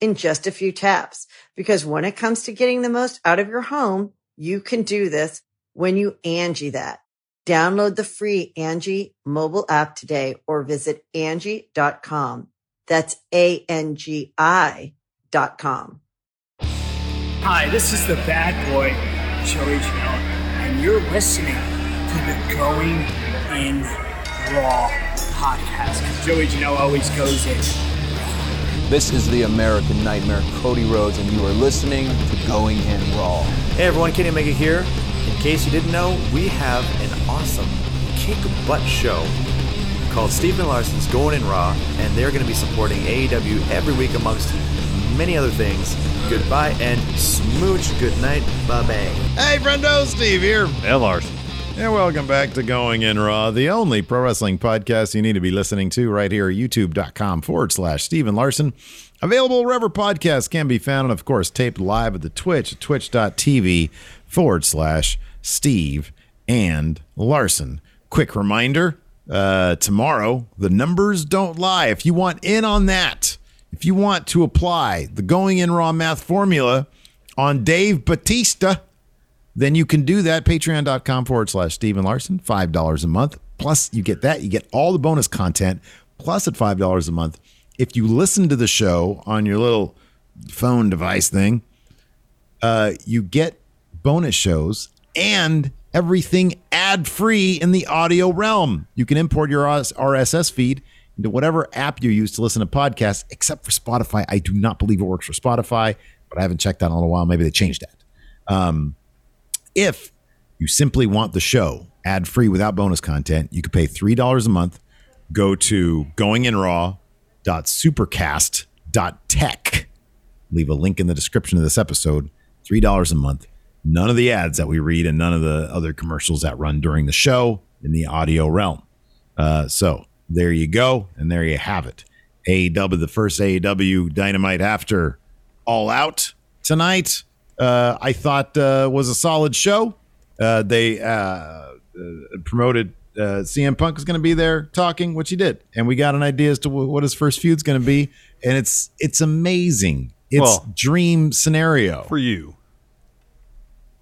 in just a few taps. Because when it comes to getting the most out of your home, you can do this when you Angie that. Download the free Angie mobile app today or visit Angie.com. That's A-N-G-I dot com. Hi, this is the bad boy, Joey Janela, and you're listening to the Going in Raw podcast. Joey Janela always goes in. This is the American Nightmare, Cody Rhodes, and you are listening to Going In Raw. Hey everyone, Kenny Omega here. In case you didn't know, we have an awesome kick butt show called Steve and Larson's Going In Raw, and they're going to be supporting AEW every week amongst many other things. Goodbye and smooch. Good night. Bye bye. Hey, friendo, Steve here. And Larson. And welcome back to Going In Raw, the only pro wrestling podcast you need to be listening to right here at youtube.com forward slash Steve and Larson. Available wherever podcasts can be found, and of course, taped live at the Twitch twitch.tv forward slash Steve and Larson. Quick reminder uh, tomorrow, the numbers don't lie. If you want in on that, if you want to apply the Going In Raw math formula on Dave Batista, then you can do that. Patreon.com forward slash Steve and Larson, $5 a month. Plus, you get that. You get all the bonus content, plus at $5 a month. If you listen to the show on your little phone device thing, uh, you get bonus shows and everything ad free in the audio realm. You can import your RSS feed into whatever app you use to listen to podcasts, except for Spotify. I do not believe it works for Spotify, but I haven't checked that in a little while. Maybe they changed that. Um, if you simply want the show ad free without bonus content, you could pay $3 a month. Go to goinginraw.supercast.tech. Leave a link in the description of this episode. $3 a month. None of the ads that we read and none of the other commercials that run during the show in the audio realm. Uh, so there you go. And there you have it. AEW, the first AEW Dynamite after All Out tonight uh, I thought uh, was a solid show. Uh, they uh, uh, promoted uh, CM Punk is going to be there talking, which he did, and we got an idea as to w- what his first feud's going to be, and it's it's amazing. It's Well, dream scenario For you.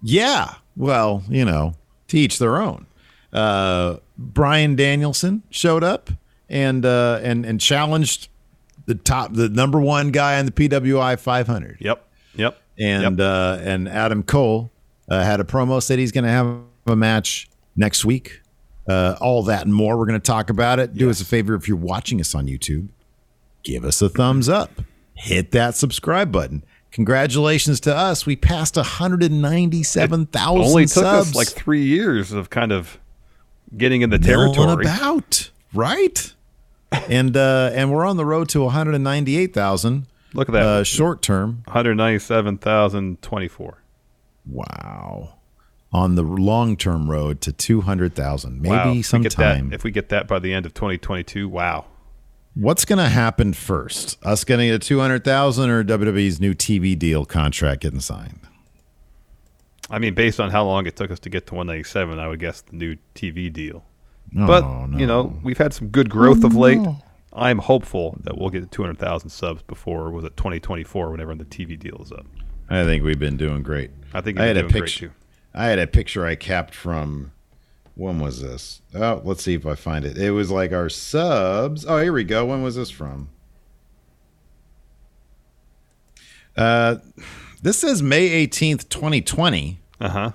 yeah. Well, you know, to each their own. Uh, Bryan Danielson showed up and uh, and and challenged the top, the number one guy on the PWI 500. Yep. Yep. And uh, and Adam Cole uh, had a promo said he's going to have a match next week. Uh, all that and more. We're going to talk about it. Do us a favor if you're watching us on YouTube, give us a thumbs up, hit that subscribe button, congratulations to us. We passed 197,000 Only took subs. us like three years of kind of getting in the territory. about, right? and uh, and we're on the road to 198,000. Look at that. Uh, short term. 197,024. Wow. On the long term road to 200,000. Maybe wow. If we get sometime. that, if we get that by the end of 2022, wow. What's going to happen first? Us getting a 200,000 or WWE's new TV deal contract getting signed? I mean, based on how long it took us to get to 197, I would guess the new TV deal. No, but no. you know, we've had some good growth of late. I'm hopeful that we'll get to 200,000 subs before was it 2024 whenever the TV deal is up. I think we've been doing great. I think I had a picture. I had a picture I capped from when was this? Oh, let's see if I find it. It was like our subs. Oh, here we go. When was this from? Uh, this says May 18th, 2020. Uh huh.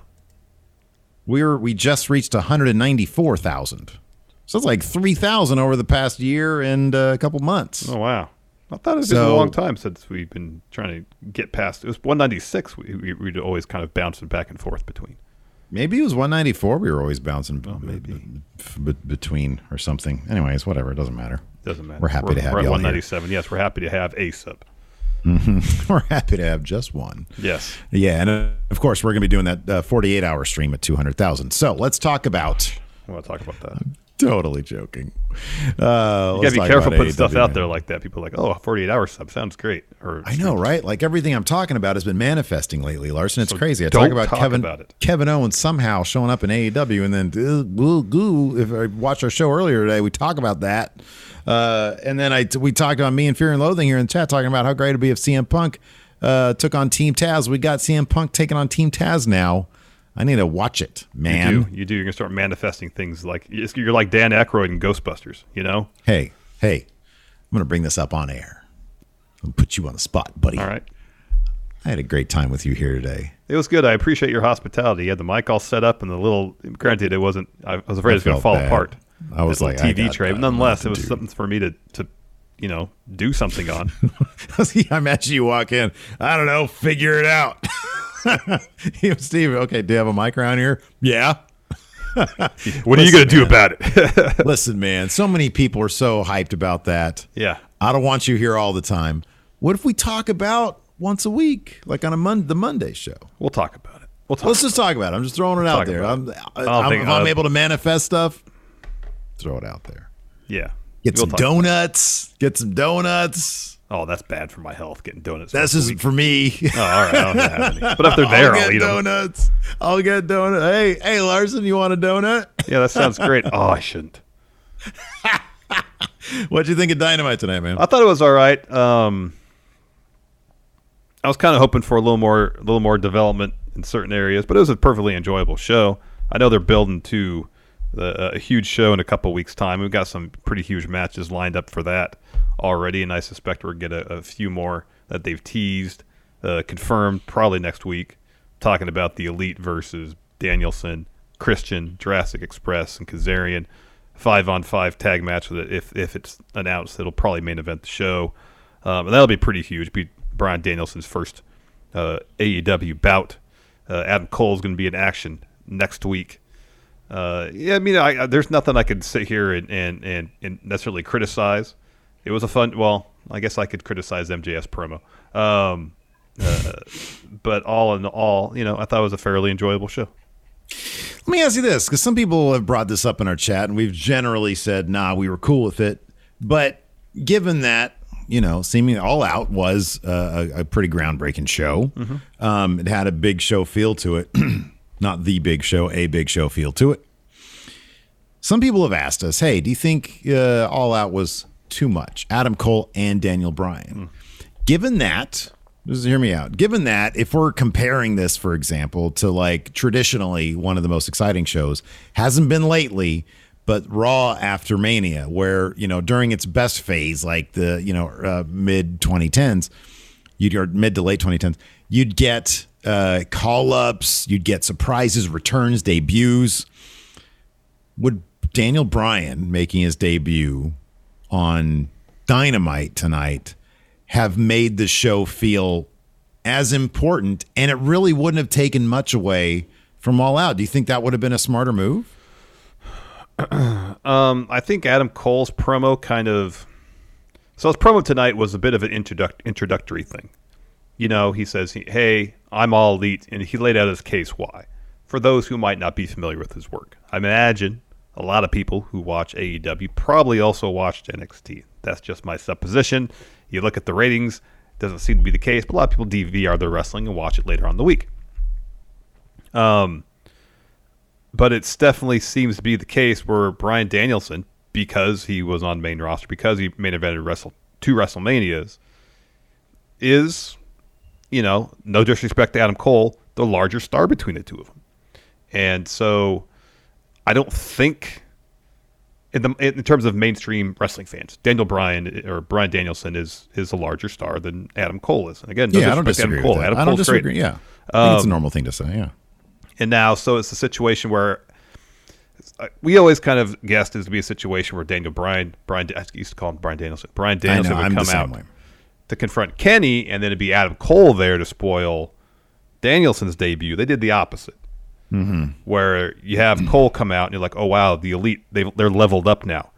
We were we just reached 194,000. So it's like 3,000 over the past year and uh, a couple months. Oh wow! I thought it was been a long time since we've been trying to get past. It was 196. We, we we'd always kind of bouncing back and forth between. Maybe it was 194. We were always bouncing maybe between or something. Anyways, whatever. It doesn't matter. Doesn't matter. We're happy we're, to have at y'all here. 197. Yes, we're happy to have a sub. we're happy to have just one. Yes. Yeah, and uh, of course we're going to be doing that uh, 48 hour stream at 200,000. So let's talk about. I want to talk about that. Totally joking. Uh, You gotta be careful putting stuff out there like that. People are like, oh, 48 hour sub sounds great. Or I know, right? Like everything I'm talking about has been manifesting lately, Larson. It's So crazy. I talk about talk Kevin about it. Kevin Owens somehow showing up in AEW, and then goo, goo, if I watched our show earlier today, we talk about that. Uh, and then I we talked about me and Fear and Loathing here in the chat, talking about how great it'd be if CM Punk uh, took on Team Taz. We got CM Punk taking on Team Taz now. I need to watch it, man. You do. You do. You're gonna start manifesting things like you're like Dan Aykroyd in Ghostbusters. You know. Hey, hey, I'm going to bring this up on air. I'll put you on the spot, buddy. All right. I had a great time with you here today. It was good. I appreciate your hospitality. You had the mic all set up and the little. Granted, it wasn't. I was afraid it was going to fall bad. apart. I was like, TV tray. But nonetheless, it was do. something for me to to you know do something on. See, I imagine you walk in. I don't know. Figure it out. Steve. Okay, do you have a mic around here? Yeah. What are you going to do about it? Listen, man. So many people are so hyped about that. yeah. I don't want you here all the time. What if we talk about once a week, like on a Mon- the Monday show? We'll talk about it. We'll talk. Let's just talk about it. I'm just throwing it out there. I'm. I, I I'm, think- if I'm uh, able to manifest stuff, throw it out there. yeah. Get We'll some donuts. Get some donuts. Oh, that's bad for my health. Getting donuts. A just for me. Oh, all right. I don't have any. But if they're there, I'll I'll, get eat them. donuts. I'll get donut. Hey, hey, Larson, you want a donut? Yeah, that sounds great. Oh, I shouldn't. What'd you think of Dynamite tonight, man? I thought it was all right. Um, I was kind of hoping for a little more, a little more development in certain areas, but it was a perfectly enjoyable show. I know they're building to the, a huge show in a couple weeks' time. We've got some pretty huge matches lined up for that already, and I suspect we're gonna get a, a few more that they've teased, uh, confirmed probably next week. Talking about the Elite versus Danielson, Christian, Jurassic Express, and Kazarian five on five tag match with it. If if it's announced, it'll probably main event the show, um, and that'll be pretty huge. Be Bryan Danielson's first uh, AEW bout. Uh, Adam Cole's going to be in action next week. Uh, yeah, I mean, I, I- there's nothing I could sit here and, and, and, and necessarily criticize. It was a fun. Well, I guess I could criticize MJF promo. Um, uh, but all in all, you know, I thought it was a fairly enjoyable show. Let me ask you this, because some people have brought this up in our chat, and we've generally said, "Nah, we were cool with it." But given that, you know, seeming all out was uh, a, a pretty groundbreaking show. Um, it had a big show feel to it, not the big show, a big show feel to it. Some people have asked us, "Hey, do you think uh, All Out was too much?" Adam Cole and Daniel Bryan. Given that, just hear me out. Given that, if we're comparing this, for example, to like traditionally one of the most exciting shows, hasn't been lately, but Raw after Mania, where you know during its best phase, like the you know uh, mid 2010s, you'd or mid to late 2010s, you'd get uh, call ups, you'd get surprises, returns, debuts. Would Daniel Bryan making his debut on Dynamite tonight have made the show feel as important, and it really wouldn't have taken much away from All Out. Do you think that would have been a smarter move? um, I think Adam Cole's promo kind of. So his promo tonight was a bit of an introduct, introductory thing. You know, he says, "Hey, I'm all elite," and he laid out his case why. For those who might not be familiar with his work, I imagine a lot of people who watch AEW probably also watched NXT. That's just my supposition. You look at the ratings, doesn't seem to be the case, but a lot of people DVR their wrestling and watch it later on the week. Um, but it definitely seems to be the case where Bryan Danielson, because he was on main roster, because he main evented Wrestle two WrestleManias, is, you know, no disrespect to Adam Cole, the larger star between the two of them. And so I don't think in the in terms of mainstream wrestling fans, Daniel Bryan or Bryan Danielson is is a larger star than Adam Cole is. And again, no yeah, I don't disagree. Adam Cole. Adam I don't Cole's disagree. great. Yeah, I think it's a normal thing to say. Yeah. And now, so it's a situation where uh, we always kind of guessed it to be a situation where Daniel Bryan, Bryan, I used to call him Bryan Danielson, Brian Danielson know, would I'm come out way. To confront Kenny, and then it'd be Adam Cole there to spoil Danielson's debut. They did the opposite, mm-hmm. where you have Cole come out and you're like, oh wow, the elite they they're leveled up now.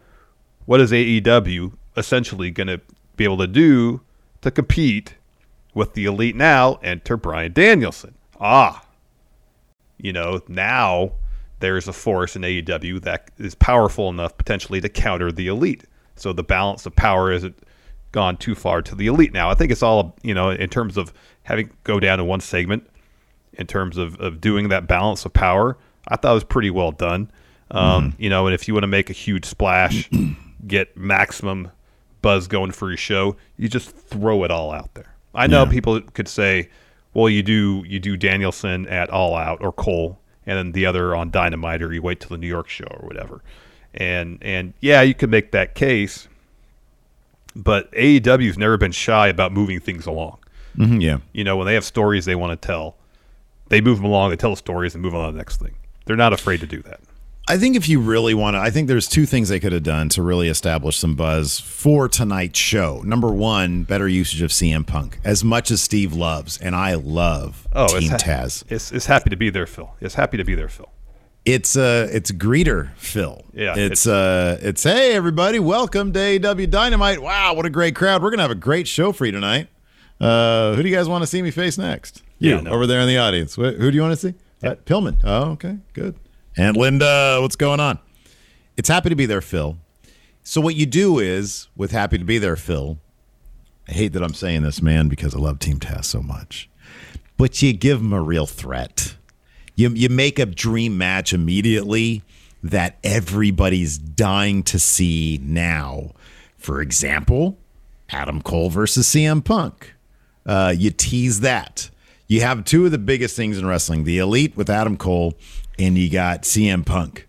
What is AEW essentially going to be able to do to compete with the elite now? Enter Bryan Danielson. Ah, you know, now there's a force in AEW that is powerful enough potentially to counter the elite. So the balance of power isn't gone too far to the elite now. I think it's all, you know, in terms of having go down to one segment, in terms of, of doing that balance of power, I thought it was pretty well done. Um, You know, and if you want to make a huge splash, get maximum buzz going for your show, you just throw it all out there. I know Yeah. people could say, well, you do you do Danielson at All Out or Cole, and then the other on Dynamite, or you wait till the New York show or whatever. And and yeah, you could make that case, but AEW's never been shy about moving things along. Mhm, yeah. You know, when they have stories they want to tell, they move them along, they tell the stories, and move on to the next thing. They're not afraid to do that. I think if you really want to, I think there's two things they could have done to really establish some buzz for tonight's show. Number one, better usage of CM Punk. As much as Steve loves, and I love Oh, Team it's, ha- Taz. It's, it's happy to be there, Phil. It's happy to be there, Phil. It's uh it's greeter Phil. Yeah, It's, it's- uh it's hey everybody, welcome to AEW Dynamite. Wow, what a great crowd. We're gonna have a great show for you tonight. Uh who do you guys want to see me face next? You Yeah, no. over there in the audience. Wh- Who do you want to see? Uh, Pillman. Oh, okay, good. And Linda, what's going on? It's happy to be there, Phil. So what you do is with happy to be there, Phil. I hate that I'm saying this, man, because I love Team Taz so much. But you give them a real threat. You you make a dream match immediately that everybody's dying to see now. For example, Adam Cole versus CM Punk. Uh, you tease that. You have two of the biggest things in wrestling: the Elite with Adam Cole, and you got CM Punk.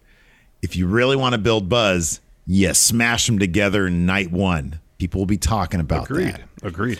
If you really want to build buzz, you smash them together in night one. People will be talking about Agreed. that. Agreed.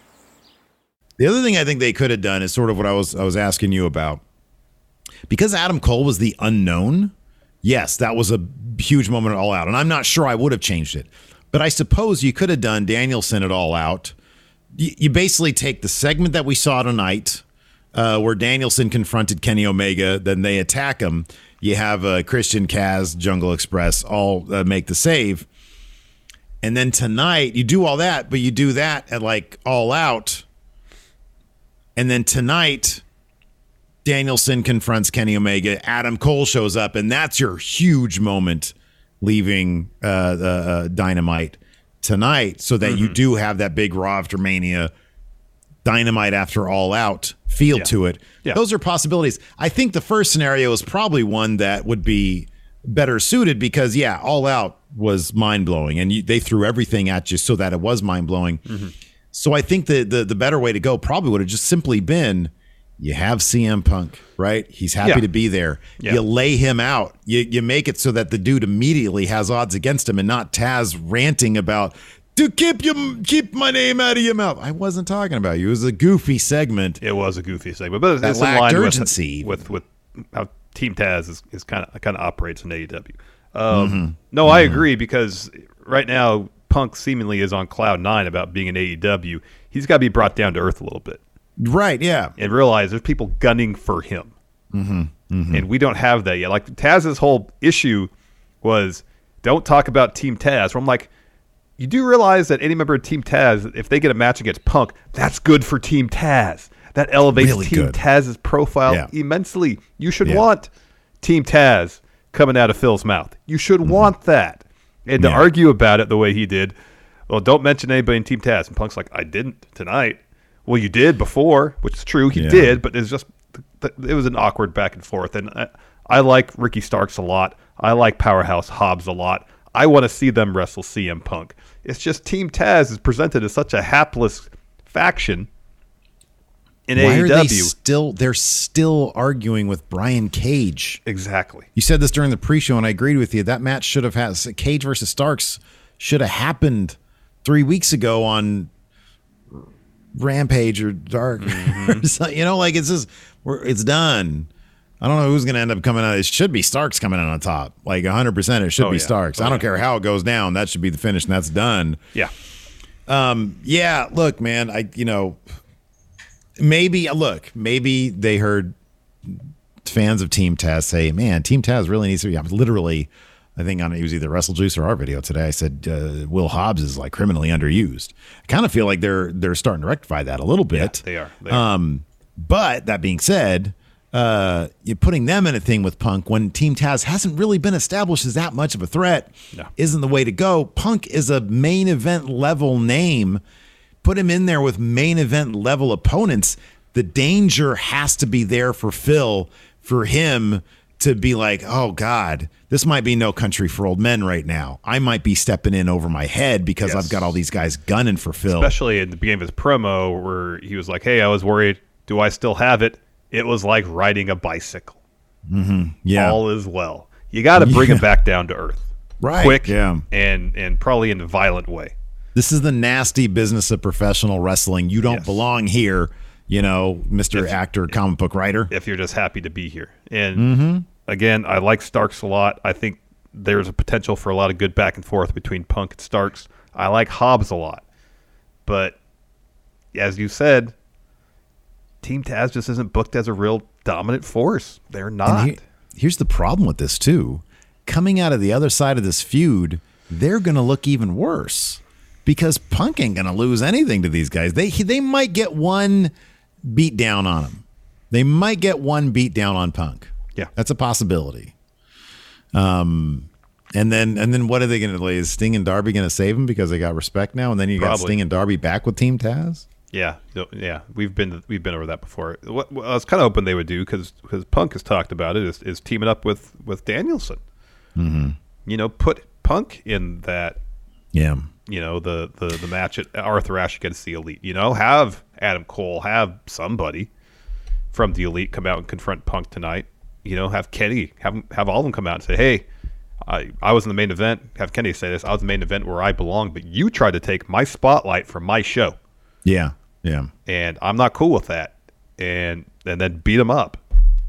The other thing I think they could have done is sort of what I was I was asking you about. Because Adam Cole was the unknown, yes, that was a huge moment at all out. And I'm not sure I would have changed it. But I suppose you could have done Danielson at all out. You, you basically take the segment that we saw tonight, uh, where Danielson confronted Kenny Omega, then they attack him. You have uh, Christian Kaz, Jungle Express, all uh, make the save. And then tonight, you do all that, but you do that at like all out And then tonight, Danielson confronts Kenny Omega. Adam Cole shows up, and that's your huge moment leaving uh, the uh, Dynamite tonight, so that you do have that big Raw after Mania, Dynamite after All Out feel Yeah. to it. Yeah. Those are possibilities. I think the first scenario is probably one that would be better suited because, yeah, All Out was mind blowing, and you, they threw everything at you so that it was mind blowing. So I think the, the the better way to go probably would have just simply been you have CM Punk, right? He's happy Yeah. to be there. Yeah. You lay him out. You you make it so that the dude immediately has odds against him and not Taz ranting about to keep you keep my name out of your mouth. I wasn't talking about you. It was a goofy segment. It was a goofy segment, but it's, That it's lacked line with- urgency. with, with how Team Taz is, is kind of kind of operates in AEW. Um, Mhm. No, I agree because right now Punk seemingly is on cloud nine about being in AEW. He's got to be brought down to earth a little bit, Right, yeah. and realize there's people gunning for him, Mm-hmm. and we don't have that yet. Like Taz's whole issue was don't talk about Team Taz. Where I'm like. You do realize that any member of Team Taz, if they get a match against Punk, that's good for Team Taz. That elevates Really Team good. Taz's profile Yeah. immensely. You should Yeah. want Team Taz coming out of Phil's mouth. You should want that. And to. Yeah. argue about it the way he did, well, don't mention anybody in Team Taz. And Punk's like, I didn't tonight. Well, you did before, which is true. He Yeah. did, but it's just it was an awkward back and forth. And I, I like Ricky Starks a lot. I like Powerhouse Hobbs a lot. I want to see them wrestle CM Punk. It's just Team Taz is presented as such a hapless faction in Why AEW. are they still they're still arguing with Brian Cage? exactly. You said this during the pre-show, and I agreed with you. That match should have had Cage versus Starks should have happened three weeks ago on Rampage or Dark. something. you know, like it's just we're, it's done. I don't know who's going to end up coming out. It should be Starks coming out on top, like 100. percent It should Oh, be yeah. Starks. Oh, I don't yeah. care how it goes down. That should be the finish, and that's done. Yeah. Um, yeah, look, man, I you know, maybe look, maybe they heard fans of Team Taz say, "Man, Team Taz really needs to be." I'm literally, I think on it was either Wrestle Juice or our video today. I said uh, Will Hobbs is like criminally underused. I kind of feel like they're they're starting to rectify that a little bit. they are. They are. Um, but that being said, uh, you're putting them in a thing with Punk when Team Taz hasn't really been established as that much of a threat No. isn't the way to go. Punk is a main event level name. Put him in there with main event level opponents. The danger has to be there for Phil for him to be like, oh God, this might be no country for old men right now. I might be stepping in over my head because Yes. I've got all these guys gunning for Phil. especially in the beginning of his promo where he was like, "Hey, I was worried. Do I still have it?" It was like riding a bicycle. Mm-hmm. yeah. All is well. You got to bring Yeah. him back down to earth, Right, Quick, yeah. and and probably in a violent way. This is the nasty business of professional wrestling. You don't Yes. belong here, you know, Mr. Actor, comic book writer. If you're just happy to be here, and Mm-hmm. again, I like Starks a lot. I think there's a potential for a lot of good back and forth between Punk and Starks. I like Hobbs a lot, but as you said, Team Taz just isn't booked as a real dominant force. They're not. he- here's the problem with this too. Coming out of the other side of this feud, they're going to look even worse because Punk ain't going to lose anything to these guys. They he- they might get one beat down on him. They might get one beat down on Punk. Yeah. That's a possibility. Um and then and then what are they going to do? Is Sting and Darby going to save him because they got respect now and then you got Sting and Darby back with Team Taz? Yeah, yeah, we've been we've been over that before. What, what I was kind of hoping they would do because Punk has talked about it is, is teaming up with with Danielson. Mm-hmm. You know, put Punk in that. Yeah. You know the the the match at Arthur Ashe against the Elite. You know, have Adam Cole, have somebody from the Elite come out and confront Punk tonight. You know, have Kenny, have have all of them come out and say, "Hey, I I was in the main event." Have Kenny say this: "I was in the main event where I belong, but you tried to take my spotlight from my show." Yeah. Yeah. and I'm not cool with that. And and then beat him up.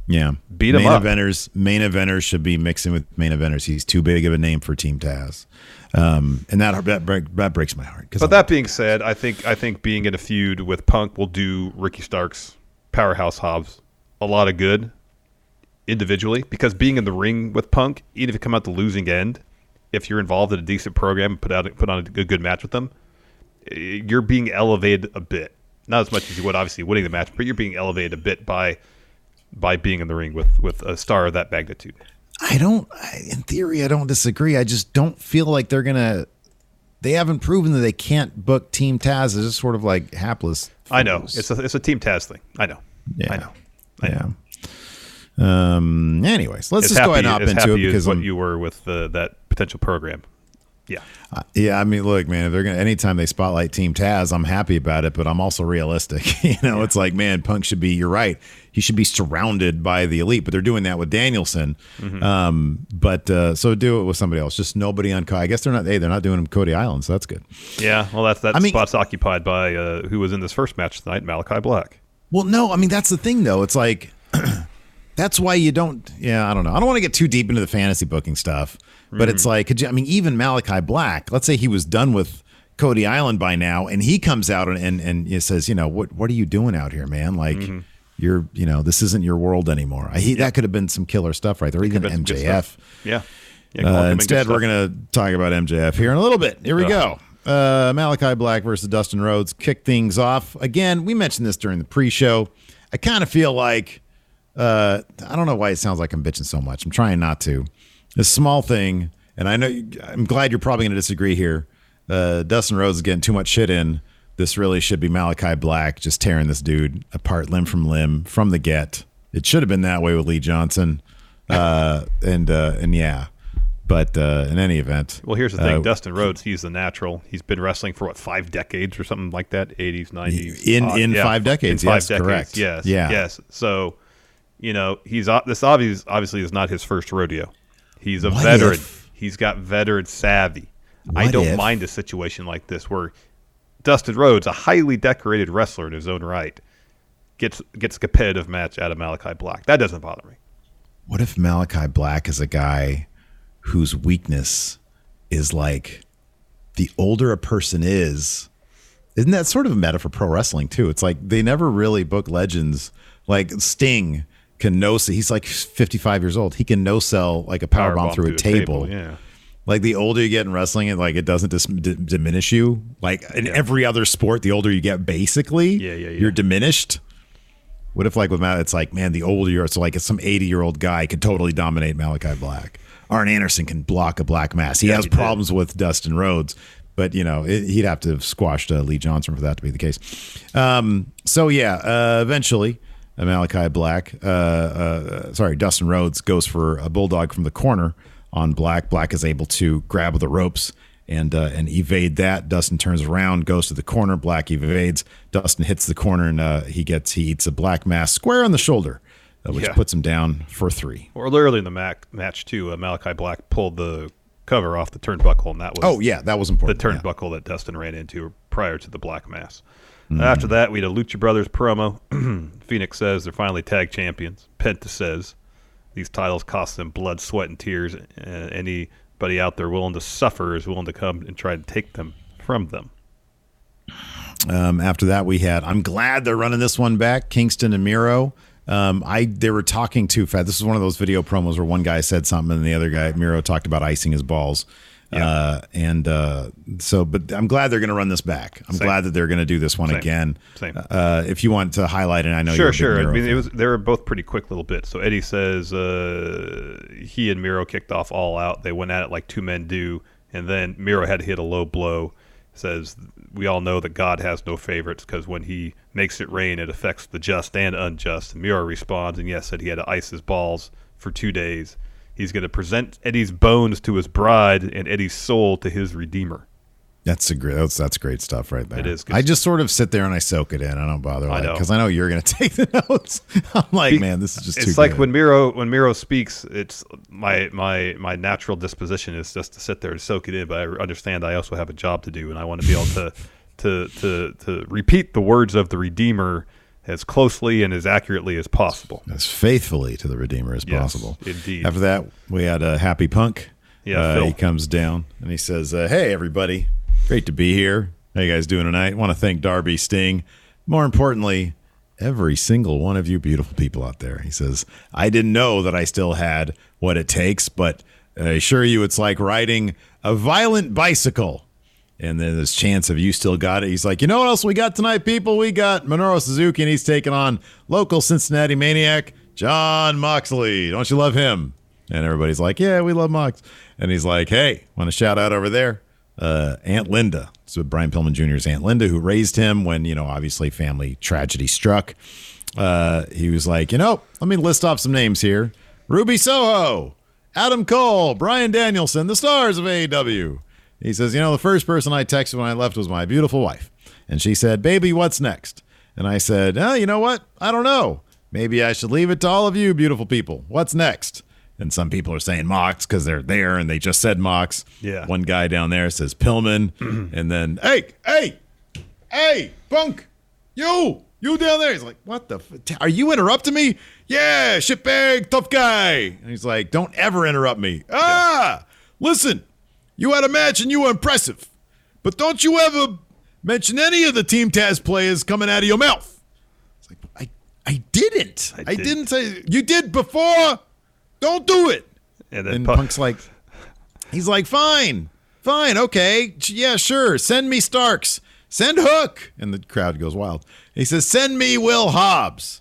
Yeah. Beat main up. eventers main eventers should be mixing with main eventers. He's too big of a name for Team Taz. Um, and that that, break, that breaks my heart. But I'm- that being said, I think I think being in a feud with Punk will do Ricky Starks, Powerhouse Hobbs, a lot of good individually because being in the ring with Punk, even if you come out the losing end, if you're involved in a decent program, and put out put on a good, good match with them, you're being elevated a bit. Not as much as you would obviously winning the match, but you're being elevated a bit by by being in the ring with with a star of that magnitude. I don't. In theory, I don't disagree. I just don't feel like they're gonna. They haven't proven that they can't book Team Taz. It's just sort of like hapless. I know it's a it's a Team Taz thing. I know. Yeah. I know. I know. Um. Anyways, let's just go ahead and happy- hop into happy it because what I'm- you were with the, that potential program. Yeah. Uh, yeah, I mean, look, man, if they're gonna anytime they spotlight Team Taz, I'm happy about it, but I'm also realistic. you know, it's like, man, Punk should be. You're right. He should be surrounded by the elite, but they're doing that with Danielson. Mhm. Um, but uh, so do it with somebody else. Just nobody on. Co- I guess they're not. Hey, they're not doing them Cody Island, so that's good. Yeah. Well, that's that I mean- spot's occupied by uh, who was in this first match tonight, Malakai Black. Well, no, I mean that's the thing though. It's like that's why you don't. Yeah, I don't know. I don't want to get too deep into the fantasy booking stuff, but it's Mhm. like, could you, I mean, even Malakai Black. Let's say he was done with Cody Island by now, and he comes out and and, and says, you know, what what are you doing out here, man? Like. Mhm. You're, you know, this isn't your world anymore. I, he, That could have been some killer stuff right there. Or even Could've been some good MJF. Yeah. Yeah, Uh, instead, we're going to talk about MJF here in a little bit. Here we go. Uh, Malakai Black versus Dustin Rhodes kick things off. Again, we mentioned this during the pre-show. I kind of feel like uh, I don't know why it sounds like I'm bitching so much. I'm trying not to. A small thing, and I know you, I'm glad you're probably going to disagree here. Uh, Dustin Rhodes is getting too much shit in. This really should be Malakai Black just tearing this dude apart limb from limb from the get. It should have been that way with Lee Johnson, uh, and uh, and yeah. But uh, in any event, Well, here's the thing: uh, Dustin Rhodes, he's the natural. He's been wrestling for what five decades or something like that, 80s, 90s. In- Uh, in yeah, five decades, In five yes, decades, correct. Yes, Yeah. yes. So, you know, he's this obvious obviously is not his first rodeo. He's a What veteran. if- He's got veteran savvy. I don't if- mind a situation like this where Dustin Rhodes, a highly decorated wrestler in his own right, gets gets a competitive match out of Malakai Black. That doesn't bother me. What if Malakai Black is a guy whose weakness is like the older a person is? Isn't that sort of a meta for pro wrestling too? It's like they never really book legends like Sting can no he's like 55 years old. He can no sell like a power bomb Powerbomb through a table. Yeah. Like the older you get in wrestling, it like it doesn't dis- d- diminish you. Like in every other sport, the older you get, basically, Yeah, yeah, yeah. you're diminished. What if like with Matt, it's like man, the older you're, so like some 80 year old guy could totally dominate Malakai Black. Arn Anderson can block a black mass. He Yeah, has he did. problems with Dustin Rhodes, but you know it, he'd have to have squashed uh, Lee Johnson for that to be the case. Um, so yeah, uh, eventually. Malakai Black, uh, uh, sorry, Dustin Rhodes goes for a bulldog from the corner on Black. Black is able to grab the ropes and uh, and evade that. Dustin turns around, goes to the corner. Black evades. Dustin hits the corner and uh, he gets he eats a black mass square on the shoulder, uh, which Yeah. puts him down for three. Or early in the mac- match too, uh, Malakai Black pulled the cover off the turnbuckle, and that was Oh, yeah, that was important, The yeah. turnbuckle that Dustin ran into prior to the Black Mass. Mm. After that, we had a Lucha Brothers promo. Fenix says they're finally tag champions. Penta says these titles cost them blood, sweat, and tears. And anybody out there willing to suffer is willing to come and try to take them from them. Um, after that, we had. I'm glad they're running this one back. Kingston and Miro. Um, I they were talking too fast. This is one of those video promos where one guy said something and the other guy Miro talked about icing his balls. Uh, and uh, so, but I'm glad they're going to run this back. I'm Same. glad that they're going to do this one Same. again. Same. Uh, if you want to highlight it, I know sure, you're a big sure. I mean, it was they were both pretty quick little bits. So Eddie says uh, he and Miro kicked off all out. They went at it like two men do, and then Miro had to hit a low blow. Says we all know that God has no favorites because when He makes it rain, it affects the just and unjust. And Miro responds, and yes, said he had to ice his balls for two days. He's going to present Eddie's bones to his bride and Eddie's soul to his redeemer. That's a great. That's, that's great stuff right there. It is I just sort of sit there and I soak it in. I don't bother because I know you're going to take the notes. I'm like, Be- man, this is just too. it's like good. when Miro when Miro speaks, it's my my my natural disposition is just to sit there and soak it in. But I understand I also have a job to do, and I want to be able to to to to repeat the words of the Redeemer as closely and as accurately as possible. as faithfully to the Redeemer as Yes, possible. indeed. After that, we had a Happy Punk. Yeah, Uh, he comes down and he says, uh, "Hey, everybody, great to be here. How you guys doing tonight? Want to thank Darby Sting. More importantly." Every single one of you beautiful people out there. He says, I didn't know that I still had what it takes, but I assure you it's like riding a violent bicycle And then there's chance of you still got it. He's like, you know what else we got tonight, people? We got Minoru Suzuki, and he's taking on local Cincinnati maniac Jon Moxley. Don't you love him? And everybody's like, yeah, we love Mox. And he's like, hey, want to shout out over there? Uh, Aunt Linda. So Brian Pillman Jr.'s Aunt Linda, who raised him when, you know, obviously family tragedy struck. Uh, he was like, you know, let me list off some names here. Ruby Soho, Adam Cole, Bryan Danielson, the stars of AEW. He says, you know, the first person I texted when I left was my beautiful wife. And she said, baby, what's next? And I said, oh, you know what? I don't know. Maybe I should leave it to all of you, beautiful people. What's next? And some people are saying Mox because they're there and they just said Mox. Yeah. One guy down there says Pillman. and then, hey, hey, hey, Bunk, you, you down there. He's like, what the? F- are you interrupting me? Yeah, shitbag, tough guy. And he's like, don't ever interrupt me. Ah, listen, you had a match and you were impressive. But don't you ever mention any of the Team Taz players coming out of your mouth. It's like, I, I didn't. I, did. didn't say, you did before. Don't do it. And then And Punk- Punk's like, he's like, fine, fine, okay, yeah, sure. Send me Starks. Send Hook. And the crowd goes wild. He says, send me Will Hobbs.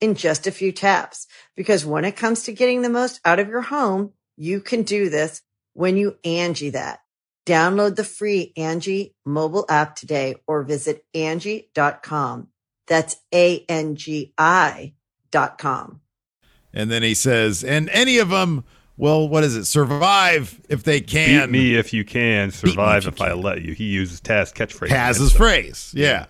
in just a few taps. Because when it comes to getting the most out of your home, you can do this when you Angie that. Download the free Angie mobile app today or visit Angie.com. That's A-N-G-I dot com. And then he says, and any of them will, what is it, survive if they Beat can. me if you can, survive you if I let you. He uses Taz catchphrase. Taz's phrase. Yeah.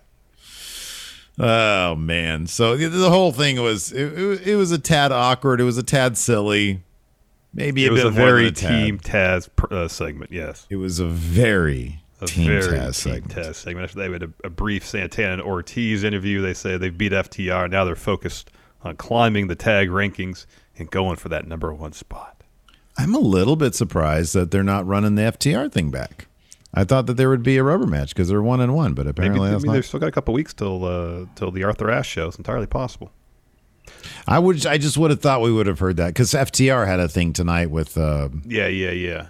Oh man. So the, whole thing was it, it, it was a tad awkward. It was a tad silly. Maybe It a was a very tad. Team Taz uh, segment, yes. It was a very A team very Taz Team segment. Taz segment. After they had a, a brief Santana and Ortiz interview, they say they beat FTR. Now they're focused on climbing the tag rankings and going for that number one spot. I'm a little bit surprised that they're not running the FTR thing back. I thought that there would be a rubber match because they're one and one, but Maybe, apparently that's maybe not. they've still got a couple weeks till uh, till the Arthur Ashe show. It's entirely possible. I would. I just would have thought we would have heard that because FTR had a thing tonight with. Uh, Yeah, yeah, yeah.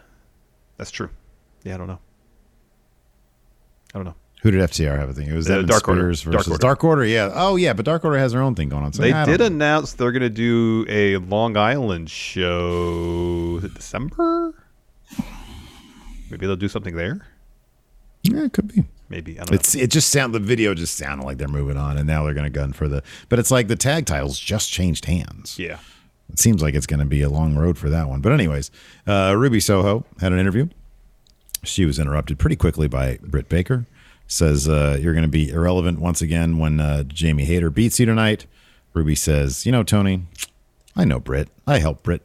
That's true. Yeah, I don't know. I don't know. who did FTR have a thing? It was Uh, Dark Order. Spears Dark versus Order. Dark Order. Yeah. Oh yeah, but Dark Order has their own thing going on. So They did know. announce they're going to do a Long Island show. December? Maybe they'll do something there. Yeah, it could be. Maybe I don't know. It's it just sound the video just sounded like they're moving on, and now they're going to gun for the. But it's like the tag titles just changed hands. Yeah. It seems like it's going to be a long road for that one. But anyways, uh, Ruby Soho had an interview. She was interrupted pretty quickly by Britt Baker. Says uh, you're going to be irrelevant once again when uh, Jamie Hayter beats you tonight. Ruby says, "You know, Tony, I know Britt. I helped Britt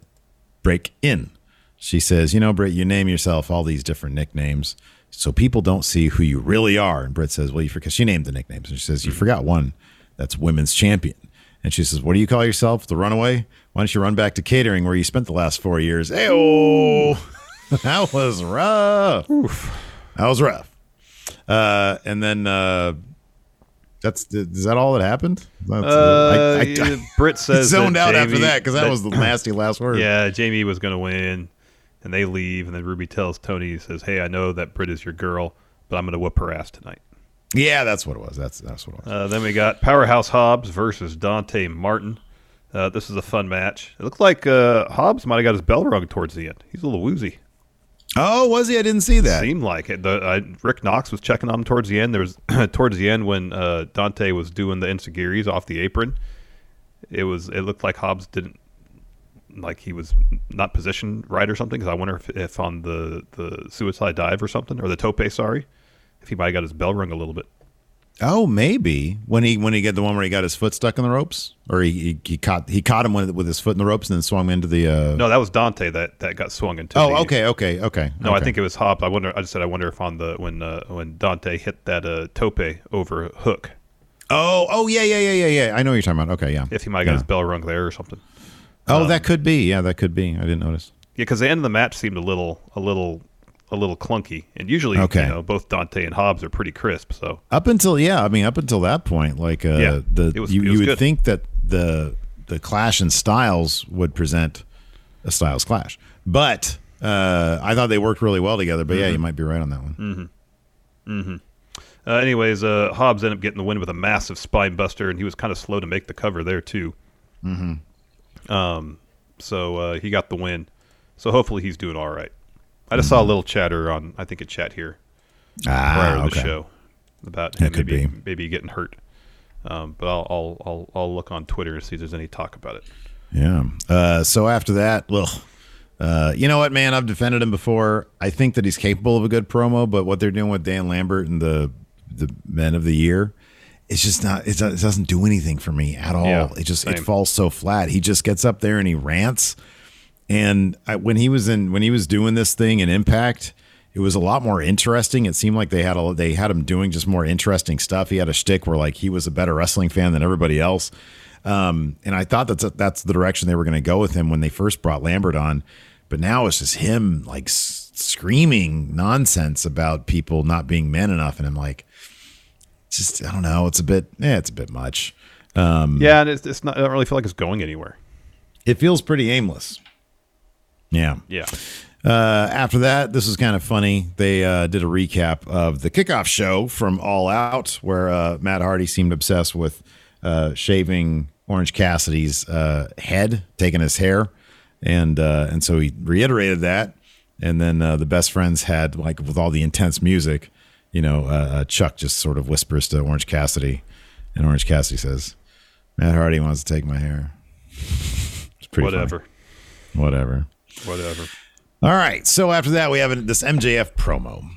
break in." She says, "You know, Britt, you name yourself all these different nicknames, so people don't see who you really are." And Britt says, "Well, you forgot." She named the nicknames, and she says, "You forgot one. That's women's champion." And she says, "What do you call yourself? The runaway? Why don't you run back to catering where you spent the last four years?" Hey, that was rough. That was rough. Uh, and then uh, that's is that all that happened? That's, Uh, I- I- yeah, Britt says zoned that out after that because that, was the nasty last word. Yeah, Jamie was going to win, and they leave, and then Ruby tells Tony, he says, "Hey, I know that Britt is your girl, but I'm going to whoop her ass tonight." yeah, that's what it was. That's that's what it was. Uh, then we got Powerhouse Hobbs versus Dante Martin. Uh, this is a fun match. It looked like uh, Hobbs might have got his bell rung towards the end. He's a little woozy. Oh, was he? I didn't see that. Seemed like it. The, Rick Knox was checking on him towards the end. There was towards the end when uh, Dante was doing the enzuigiris off the apron. It was. It looked like Hobbs didn't like he was not positioned right or something. Because I wonder if, if on the the suicide dive or something or the tope, sorry, if he might have got his bell rung a little bit. Oh, maybe when he when he got the one where he got his foot stuck in the ropes, or he he, he caught he caught him with, with his foot in the ropes and then swung him into the. Uh... No, that was Dante that, that got swung into. Oh, the- okay, okay, okay. No, I think it was Hobbs. I wonder. I just said I wonder if on the when uh, when Dante hit that uh, tope over hook, Oh, oh yeah, yeah, yeah, yeah, yeah. I know what you're talking about. Okay, yeah. if he might have got Yeah. his bell rung there or something. Oh, that could be. Yeah, that could be. I didn't notice. Yeah, because the end of the match seemed a little a little a little clunky, and usually Okay. you know both Dante and Hobbs are pretty crisp. So Up until yeah, I mean up until that point, like uh, Yeah, the was- you, you would good. think that the the clash in styles would present a styles clash, but uh, I thought they worked really well together. But yeah, Mm-hmm. you might be right on that one. Mm-hmm. Uh, anyways, uh, Hobbs ended up getting the win with a massive spine buster, and he was kind of slow to make the cover there too. Mm-hmm. Um, so uh, he got the win. So hopefully he's doing all right. I just saw a little chatter on, I think, a chat here Ah, prior to the okay. show about him could maybe be. maybe getting hurt. Um, but I'll, I'll I'll I'll look on Twitter and see if there's any talk about it. Yeah. Uh, so after that, well, uh, you know what, man? I've defended him before. I think that he's capable of a good promo, but what they're doing with Dan Lambert and the the Men of the Year, it's just not. It doesn't do anything for me at all. Yeah, it just it falls so flat. He just gets up there and he rants. And I, when he was in when he was doing this thing in Impact, it was a lot more interesting. It seemed like they had a they had him doing just more interesting stuff. He had a shtick where like he was a better wrestling fan than everybody else. Um, and I thought that's that's the direction they were going to go with him when they first brought Lambert on. But now it's just him like s- screaming nonsense about people not being men enough, and I'm like, just I don't know. It's a bit yeah, it's a bit much. Um, Yeah, and it's, it's not. I don't really feel like it's going anywhere. it feels pretty aimless. Yeah. Yeah. Uh, after that, this is kind of funny. They uh, did a recap of the kickoff show from All Out, where uh, Matt Hardy seemed obsessed with uh, shaving Orange Cassidy's uh, head, taking his hair, and uh, and so he reiterated that. And then uh, the best friends had like with all the intense music, you know, uh, uh, Chuck just sort of whispers to Orange Cassidy, and Orange Cassidy says, "Matt Hardy wants to take my hair." It's pretty funny. Whatever. Whatever. Whatever. All right. So after that, we have this MJF promo.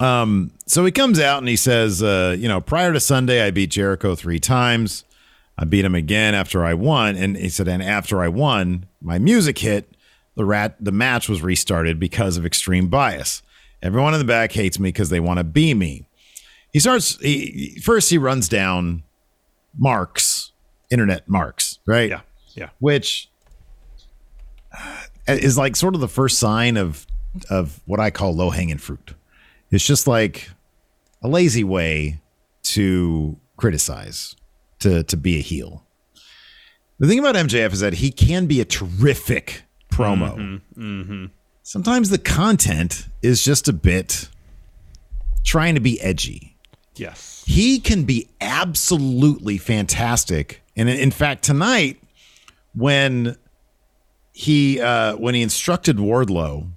Um, so he comes out and he says, uh, you know, prior to Sunday, I beat Jericho three times. I beat him again after I won. And he said, and after I won, my music hit. The rat, the match was restarted because of extreme bias. Everyone in the back hates me because they want to be me. He starts he, first. He runs down marks, internet marks, right? Yeah. Yeah. Which is like sort of the first sign of of what I call low hanging fruit. It's just like a lazy way to criticize, to to be a heel. The thing about MJF is that he can be a terrific promo. Mm-hmm. Sometimes the content is just a bit trying to be edgy. Yes. He can be absolutely fantastic. And in fact, tonight, when he uh, when he instructed Wardlow,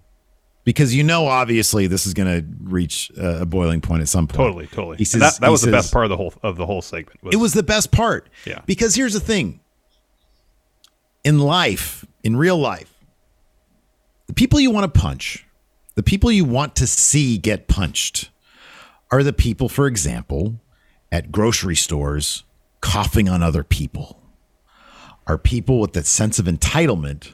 because you know obviously this is going to reach uh, a boiling point at some point. Totally. Totally. He And says- that was the best part of the whole of the whole segment. it was the best part. Yeah. Because here's the thing. In life, in real life, the people you want to punch, the people you want to see get punched are the people, for example, at grocery stores coughing on other people. Are people with that sense of entitlement,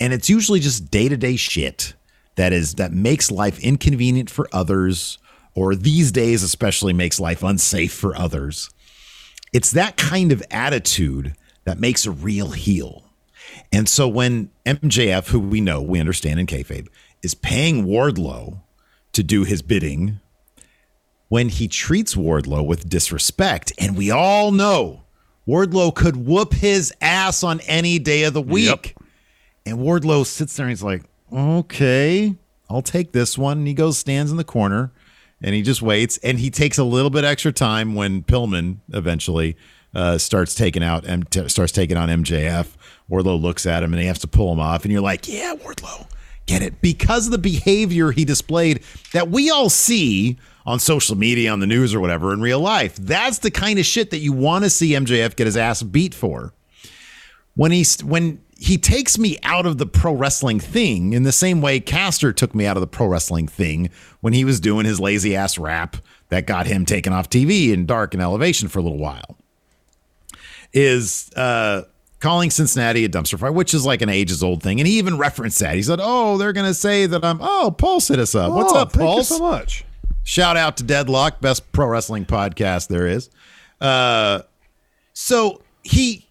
and it's usually just day-to-day shit that is that makes life inconvenient for others or these days especially makes life unsafe for others. It's that kind of attitude that makes a real heel. And so when MJF, who we know, we understand in kayfabe, is paying Wardlow to do his bidding, when he treats Wardlow with disrespect, and we all know Wardlow could whoop his ass on any day of the week. And Wardlow sits there and he's like, okay, I'll take this one. And he goes, stands in the corner and he just waits. And he takes a little bit extra time when Pillman eventually uh, starts taking out starts taking on MJF. Wardlow looks at him and he has to pull him off. And you're like, yeah, Wardlow, get it because of the behavior he displayed that we all see on social media, on the news, or whatever in real life. That's the kind of shit that you want to see MJF get his ass beat for. When he's when he takes me out of the pro wrestling thing in the same way Caster took me out of the pro wrestling thing when he was doing his lazy ass rap that got him taken off TV and dark and elevation for a little while. Is uh calling Cincinnati a dumpster fire, which is like an ages old thing. And he even referenced that. He said, Oh, they're gonna say that I'm oh, Pulse hit us up. What's Oh, up, thank you Pulse? so much. Shout out to Deadlock, best pro wrestling podcast there is. Uh, so he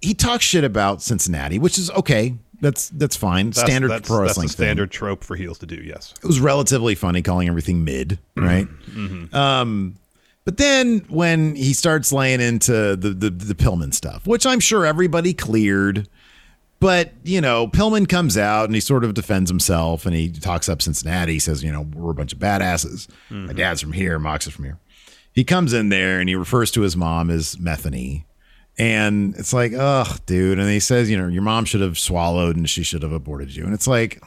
he talks shit about Cincinnati, which is okay. That's that's fine. That's- standard that's, pro that's wrestling thing. standard trope for heels to do. Yes. It was relatively funny calling everything mid, right? Mhm. Um, but then when he starts laying into the, the the Pillman stuff, which I'm sure everybody cleared, but you know, Pillman comes out and he sort of defends himself and he talks up Cincinnati. He says, you know, we're a bunch of badasses. My mm-hmm. dad's from here, Mox is from here. He comes in there and he refers to his mom as Methany. And it's like, ugh, dude. And he says, you know, your mom should have swallowed and she should have aborted you. And it's like,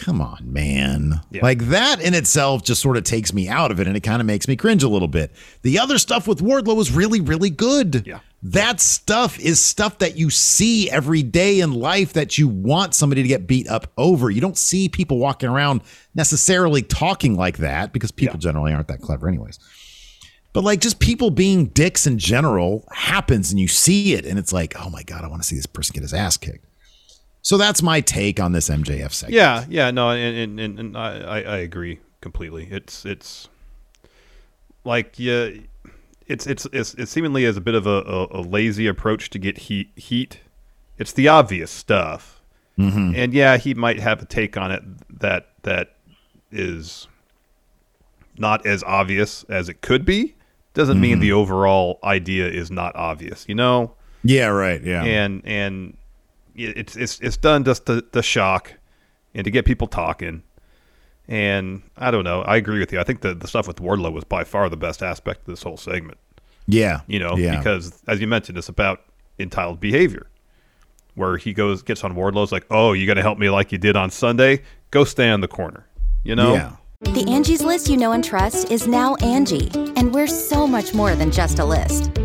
come on, man. Like that in itself just sort of takes me out of it and it kind of makes me cringe a little bit. The other stuff with Wardlow was really, really good. Yeah. That stuff is stuff that you see every day in life that you want somebody to get beat up over. You don't see people walking around necessarily talking like that because people generally aren't that clever, anyways. But like just people being dicks in general happens and you see it and it's like, oh my God, I want to see this person get his ass kicked. So that's my take on this MJF segment. Yeah, yeah, no, and and, and, I, I agree completely. It's it's like yeah, it's it's it's it seemingly is a bit of a, a, a lazy approach to get heat heat. It's the obvious stuff, Mhm. and yeah, he might have a take on it that that is not as obvious as it could be. Doesn't mean Mhm. the overall idea is not obvious. You know. Yeah, right. Yeah. And and it's it's it's done just to, to shock and to get people talking. And I don't know. I agree with you. I think the the stuff with Wardlow was by far the best aspect of this whole segment. Yeah. You know, Yeah. because as you mentioned, it's about entitled behavior. Where he goes gets on Wardlow's like, Oh, you are gonna help me like you did on Sunday? Go stand in the corner. You know? Yeah. The Angie's list you know and trust is now Angie, and we're so much more than just a list.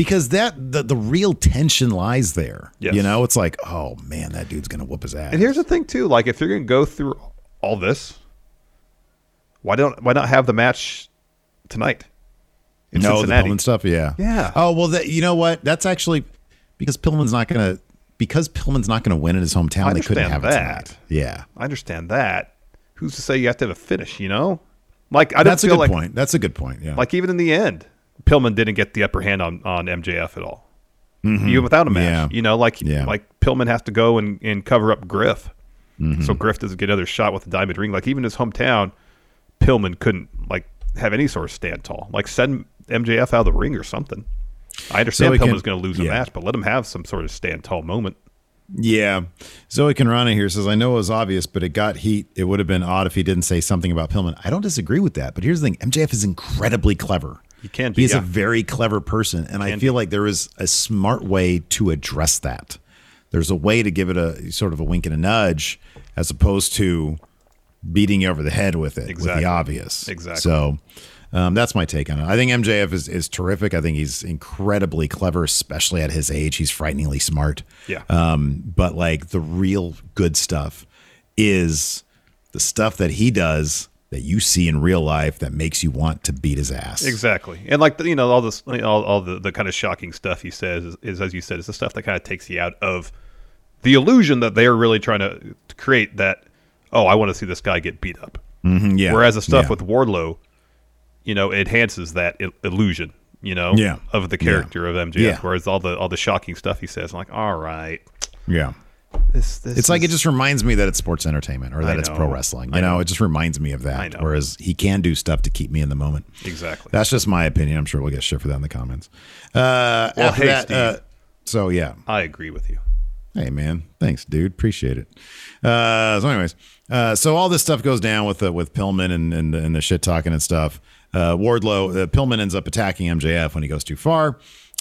Because that the, the real tension lies there. Yes. You know, it's like, oh man, that dude's gonna whoop his ass. And here's the thing too, like if you're gonna go through all this, why don't why not have the match tonight? in no, the Cincinnati? Pillman stuff, yeah, Yeah. Oh well, that you know what? That's actually because Pillman's not gonna because Pillman's not gonna win in his hometown. They couldn't have it that. tonight. Yeah, I understand that. Who's to say you have to have a finish? You know, like I don't that's a good like point. That's a good point. Yeah, like even in the end, Pillman didn't get the upper hand on on MJF at all, Mhm. even without a match. Yeah. You know, like Yeah. like Pillman has to go and, and cover up Griff, Mhm. so Griff doesn't get another shot with the diamond ring. Like even his hometown, Pillman couldn't like have any sort of stand tall. Like send MJF out of the ring or something. I understand can- Pillman's going to lose a match, but let him have some sort of stand tall moment. Yeah. Zoe Conrana here says, I know it was obvious, but it got heat. It would have been odd if he didn't say something about Pillman. I don't disagree with that. But here's the thing MJF is incredibly clever. He can be, He's yeah. a very clever person. And I feel like there is a smart way to address that. There's a way to give it a sort of a wink and a nudge as opposed to beating you over the head with it, with the obvious. Exactly. So um, that's my take on it. I think MJF is, is terrific. I think he's incredibly clever, especially at his age. He's frighteningly smart. Yeah. Um, but like the real good stuff is the stuff that he does that you see in real life that makes you want to beat his ass. Exactly, and like the, you know all this, all, all the, the kind of shocking stuff he says is, is, as you said, is the stuff that kind of takes you out of the illusion that they're really trying to, create. That oh, I want to see this guy get beat up. Mhm, yeah, Whereas the stuff yeah. with Wardlow, you know, enhances that il- illusion. You know, Yeah. of the character of MJF. Yeah. Whereas all the all the shocking stuff he says, I'm like, all right, Yeah. This, this it's like it just reminds me that it's sports entertainment or that it's pro wrestling. You know, know. it just reminds me of that. I know. Whereas he can do stuff to keep me in the moment. Exactly. That's just my opinion. I'm sure we'll get shit for that in the comments. Uh, Well, after hey, that, Steve. uh, so yeah. I agree with you. Hey man, thanks, dude. Appreciate it. Uh, so, anyways, uh, so all this stuff goes down with the, with Pillman and, and and the shit talking and stuff. Uh, Wardlow, uh, Pillman ends up attacking MJF when he goes too far.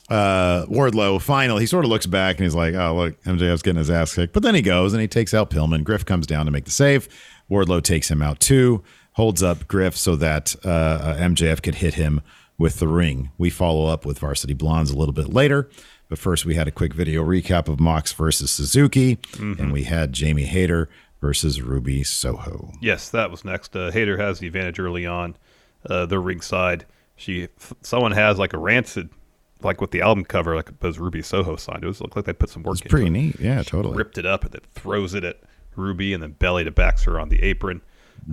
Uh, Wardlow finally, he sort of looks back and he's like, "Oh, look, MJF's getting his ass kicked." But then he goes and he takes out Pillman. Griff comes down to make the save. Wardlow takes him out too, holds up Griff so that uh, uh, MJF could hit him with the ring. We follow up with Varsity Blondes a little bit later. But first, we had a quick video recap of Mox versus Suzuki, and we had Jamie Hayter versus Ruby Soho. Yes, that was next. Uh, Hayter has the advantage early on. Uh, the ringside. She, someone has like a rancid, like with the album cover, like was Ruby Soho signed. It was looked like they put some work. It's pretty it. neat. Yeah, totally. Ripped it up and then throws it at Ruby and then belly to backs her on the apron.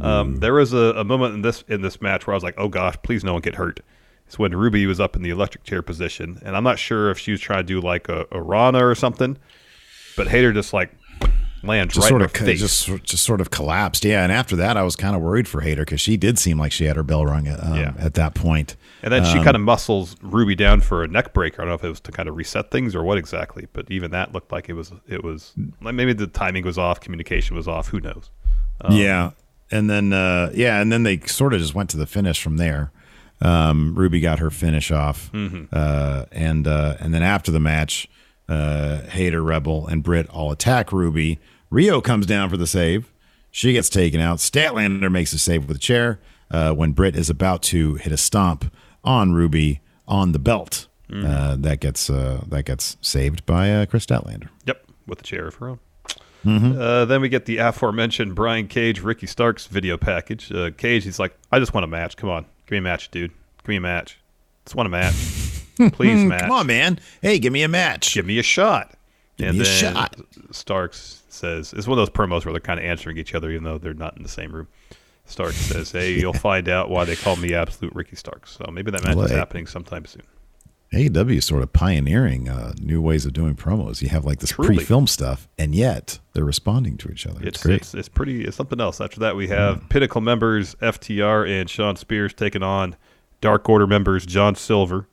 Um, there was a, a moment in this in this match where I was like, "Oh gosh, please no one get hurt." It's when Ruby was up in the electric chair position, and I'm not sure if she was trying to do like a, a Rana or something, but Hayter just like lands Just right sort of, just, just sort of collapsed. Yeah, and after that, I was kind of worried for Hayter because she did seem like she had her bell rung at, um, Yeah. at that point. And then she Um, kind of muscles Ruby down for a neck breaker. I don't know if it was to kind of reset things or what exactly, but even that looked like it was it was maybe the timing was off, communication was off. Who knows? Um, yeah, and then uh, yeah, and then they sort of just went to the finish from there. Um, Ruby got her finish off, Mhm. uh, and uh, and then after the match, uh, Hayter, Rebel, and Britt all attack Ruby. Rio comes down for the save. She gets taken out. Statlander makes a save with a chair uh, when Britt is about to hit a stomp on Ruby on the belt. Mhm. Uh, that gets uh, that gets saved by uh, Kris Statlander. Yep, with the chair of her own. Mhm. Uh, then we get the aforementioned Brian Cage, Ricky Starks video package. Uh, Cage, he's like, I just want a match. Come on, give me a match, dude. Give me a match. Just want a match. Please, match. Come on, man. Hey, give me a match. Give me a shot. And then shot. Starks says, it's one of those promos where they're kind of answering each other, even though they're not in the same room. Starks says, Hey, you'll find out why they call me Absolute Ricky Starks. So maybe that match Well, is hey. happening sometime soon. AEW is sort of pioneering uh, new ways of doing promos. You have like this Truly. pre-film stuff, and yet they're responding to each other. It's, It's, great. it's it's pretty it's something else. After that, we have Pinnacle members FTR and Shawn Spears taking on Dark Order members John Silver,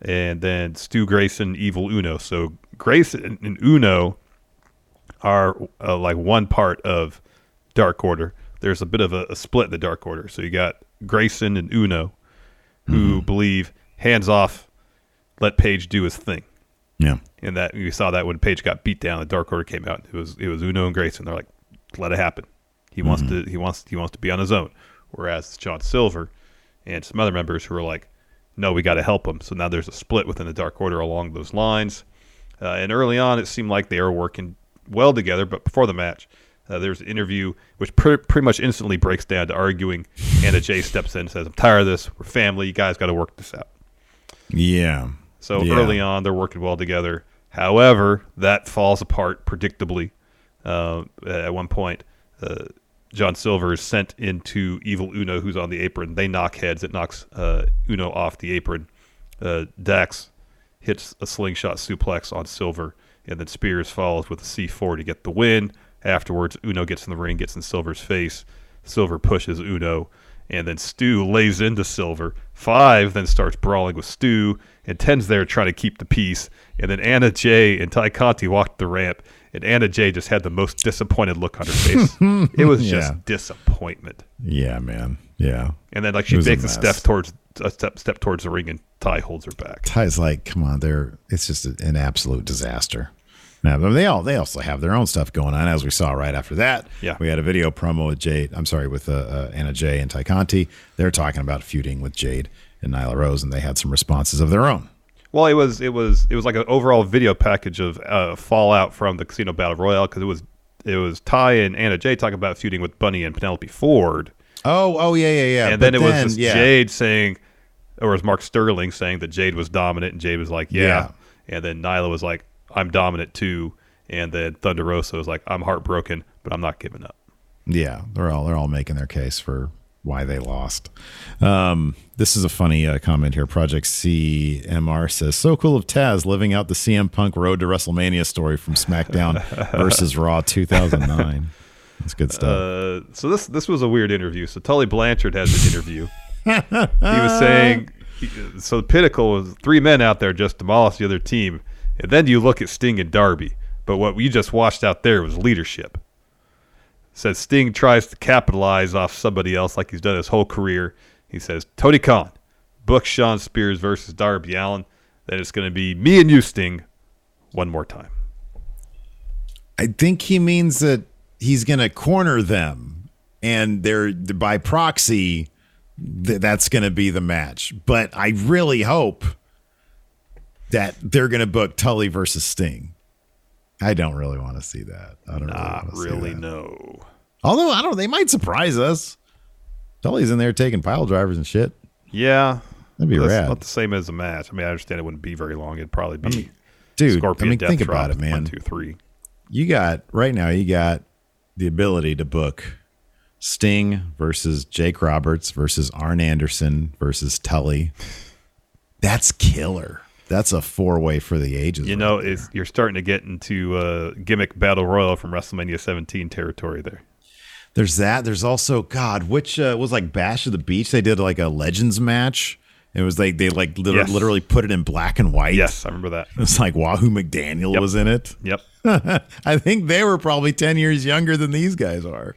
and then Stu Grayson, Evil Uno. So Grayson and Uno are uh, like one part of Dark Order. There's a bit of a, a split in the Dark Order. So you got Grayson and Uno, who believe hands off, let Page do his thing. Yeah. And that you saw that when Page got beat down, the Dark Order came out. It was it was Uno and Grayson. They're like, let it happen. He wants to he wants he wants to be on his own. Whereas John Silver and some other members who are like, no, we got to help him. So now there's a split within the Dark Order along those lines. Uh, and early on, it seemed like they were working well together. But before the match, uh, there's an interview which pre- pretty much instantly breaks down to arguing. Anna Jay steps in and says, "I'm tired of this. We're family. You guys got to work this out." Yeah. So Yeah. early on, they're working well together. However, that falls apart predictably. Uh, at one point, uh, John Silver is sent into Evil Uno, who's on the apron. They knock heads. It knocks uh, Uno off the apron. Uh, Dax hits a slingshot suplex on Silver, and then Spears follows with a C4 to get the win. Afterwards, Uno gets in the ring, gets in Silver's face. Silver pushes Uno, and then Stu lays into Silver. Five then starts brawling with Stu, and Ten's there trying to keep the peace. And then Anna Jay and Tay Conti walked the ramp, and Anna Jay just had the most disappointed look on her face. it was just Yeah. disappointment. Yeah, man. Yeah. And then like she takes a a, step towards a step step towards the ring, and Tay holds her back. Tay's like, come on, they're it's just an absolute disaster. Now, but they all they also have their own stuff going on, as we saw right after that. Yeah. we had a video promo with Jade. I'm sorry, with uh, uh, Anna Jay and Tay Conti. They're talking about feuding with Jade and Nyla Rose, and they had some responses of their own. Well, it was it was it was like an overall video package of uh, fallout from the Casino Battle Royale because it was it was Tay and Anna Jay talking about feuding with Bunny and Penelope Ford. Oh, oh yeah, yeah, yeah. and But then it was then, just yeah. Jade saying, or it was Mark Sterling saying that Jade was dominant, and Jade was like, yeah. Yeah. And then Nyla was like, I'm dominant too. And then Thunder Rosa was like, I'm heartbroken, but I'm not giving up. Yeah, they're all they're all making their case for why they lost. Um, this is a funny uh, comment here. Project CMR says, "So cool of Taz living out the CM Punk Road to WrestleMania story from SmackDown versus Raw 2009." That's good stuff. Uh, so this this was a weird interview. So Tully Blanchard has an interview. he was saying, so the pinnacle was three men out there just demolished the other team, and then you look at Sting and Darby. But what we just watched out there was leadership. Says Sting tries to capitalize off somebody else like he's done his whole career. He says Tony Khan, book Shawn Spears versus Darby Allin. Then it's going to be me and you, Sting, one more time. I think he means that he's going to corner them, and they're by proxy. Th- that's going to be the match. But I really hope that they're going to book Tully versus Sting. I don't really want to see that. I don't Not really, really, no. Although I don't, know, they might surprise us. Tully's in there taking pile drivers and shit. Yeah, That'd be That's rad. Not the same as a match. I mean, I understand it wouldn't be very long. It'd probably be, dude. Scorpion I mean, Death think about it, man. One, two, three. You got right now. You got the ability to book Sting versus Jake Roberts versus Arn Anderson versus Tully. That's killer. That's a four way for the ages. You know, it's, you're starting to get into uh, gimmick battle royal from WrestleMania 17 territory there. There's that. There's also God, which uh, was like Bash of the Beach. They did like a Legends match. It was like they like liter- Yes. literally put it in black and white. Yes, I remember that. It's like Wahoo McDaniel Yep. was in it. Yep. I think they were probably ten years younger than these guys are.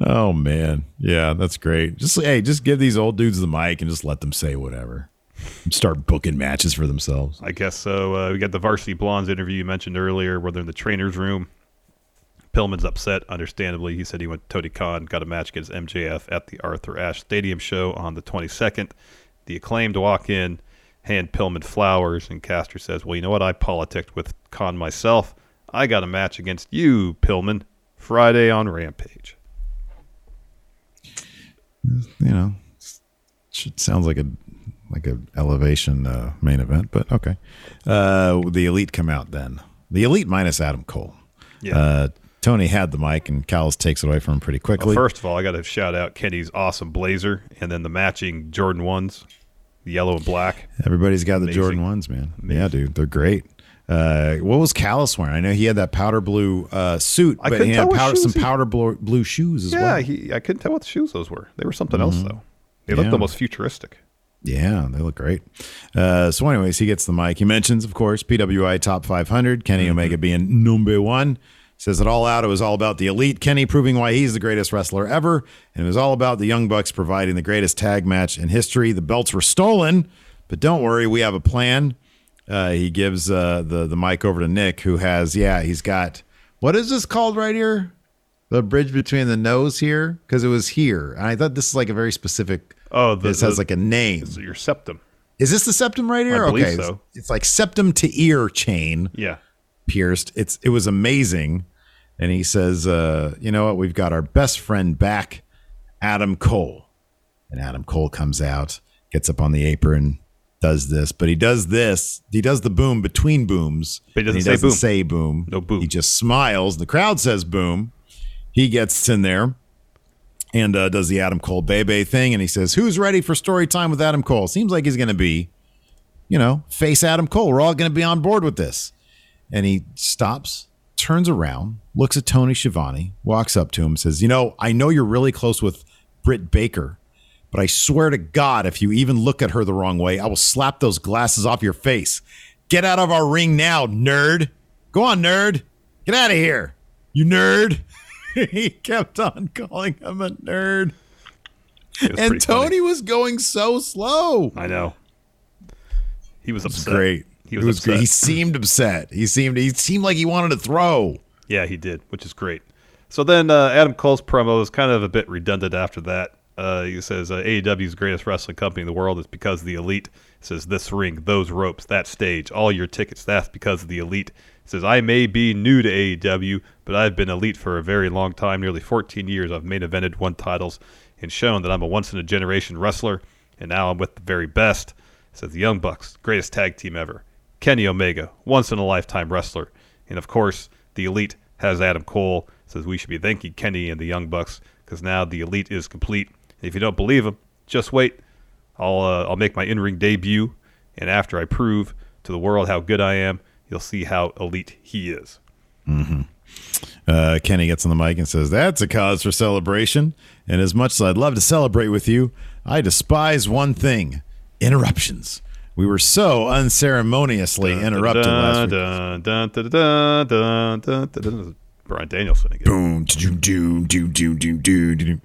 Oh man, yeah, that's great. Just hey, just give these old dudes the mic and just let them say whatever. Start booking matches for themselves. I guess so. Uh, we got the Varsity Blondes interview you mentioned earlier, where they're in the trainer's room. Pillman's upset, understandably. He said he went to Tony Khan, got a match against MJF at the Arthur Ashe Stadium show on the 22nd. The acclaimed walk in, hand Pillman flowers, and Caster says, Well, you know what? I politicked with Khan myself. I got a match against you, Pillman, Friday on Rampage. You know, it sounds like a like a elevation uh, main event, but okay. Uh, the elite come out then. The elite minus Adam Cole. Yeah. Uh, Tony had the mic, and Callis takes it away from him pretty quickly. Well, first of all, I got to shout out Kenny's awesome blazer and then the matching Jordan ones, the yellow and black. Everybody's got the Jordan ones, man. Yeah, dude, they're great. Uh, what was Callis wearing? I know he had that powder blue uh, suit, I but he had powder, some he- powder blue, blue shoes as yeah, well. he, I couldn't tell what the shoes those were. They were something else Mhm. though. They looked Yeah. almost futuristic. Yeah, they look great. Uh, so, anyways, he gets the mic. He mentions, of course, PWI Top 500, Kenny Mm-hmm. Omega being number one. Says it all out. It was all about the elite. Kenny proving why he's the greatest wrestler ever. And it was all about the Young Bucks providing the greatest tag match in history. The belts were stolen, but don't worry, we have a plan. Uh, he gives uh, the, the mic over to Nick, who has, yeah, he's got, what is this called right here? The bridge between the nose here? Because it was here. And I thought this is like a very specific. Oh, the- this has like a name. It's your septum. Is this the septum right here? Okay, so. It's like septum to ear chain. Yeah. pierced. It's it was amazing. And he says, uh, "You know what? We've got our best friend back, Adam Cole." And Adam Cole comes out, gets up on the apron, does this, but he does this. He does the boom between booms. But he doesn't say doesn't boom. say boom. No boom. He just smiles. The crowd says boom. He gets in there and uh, does the Adam Cole Bay Bay thing, and he says, "Who's ready for story time with Adam Cole?" Seems like he's going to be, you know, face Adam Cole. We're all going to be on board with this. And he stops, turns around, looks at Tony Schiavone, walks up to him, says, "You know, I know you're really close with Britt Baker." But I swear to God, if you even look at her the wrong way, I will slap those glasses off your face. Get out of our ring now, nerd. Go on, nerd. Get out of here, you nerd. he kept on calling him a nerd. And Tony funny. was going so slow. I know. He was upset. great. He was, was upset. great. He seemed upset. He seemed he seemed like he wanted to throw. Yeah, he did, which is great. So then uh, Adam Cole's promo is kind of a bit redundant after that. Uh, he says uh, AEW's greatest wrestling company in the world is because the elite. Says this ring, those ropes, that stage, all your tickets. That's because of the elite. Says I may be new to AEW, but I've been elite for a very long time, nearly 14 years. I've main evented, won titles, and shown that I'm a once in a generation wrestler. And now I'm with the very best. Says the Young Bucks, greatest tag team ever. Kenny Omega, once in a lifetime wrestler, and of course the elite has Adam Cole. Says we should be thanking Kenny and the Young Bucks because now the elite is complete. If you don't believe him, just wait. I'll uh, I'll make my in-ring debut, and after I prove to the world how good I am, you'll see how elite he is. Mm-hmm. Uh, Kenny gets on the mic and says, That's a cause for celebration. And as much as I'd love to celebrate with you, I despise one thing interruptions. We were so unceremoniously interrupted last week. Bryan Danielson again. Boom, do, do, do, do, do, do, do.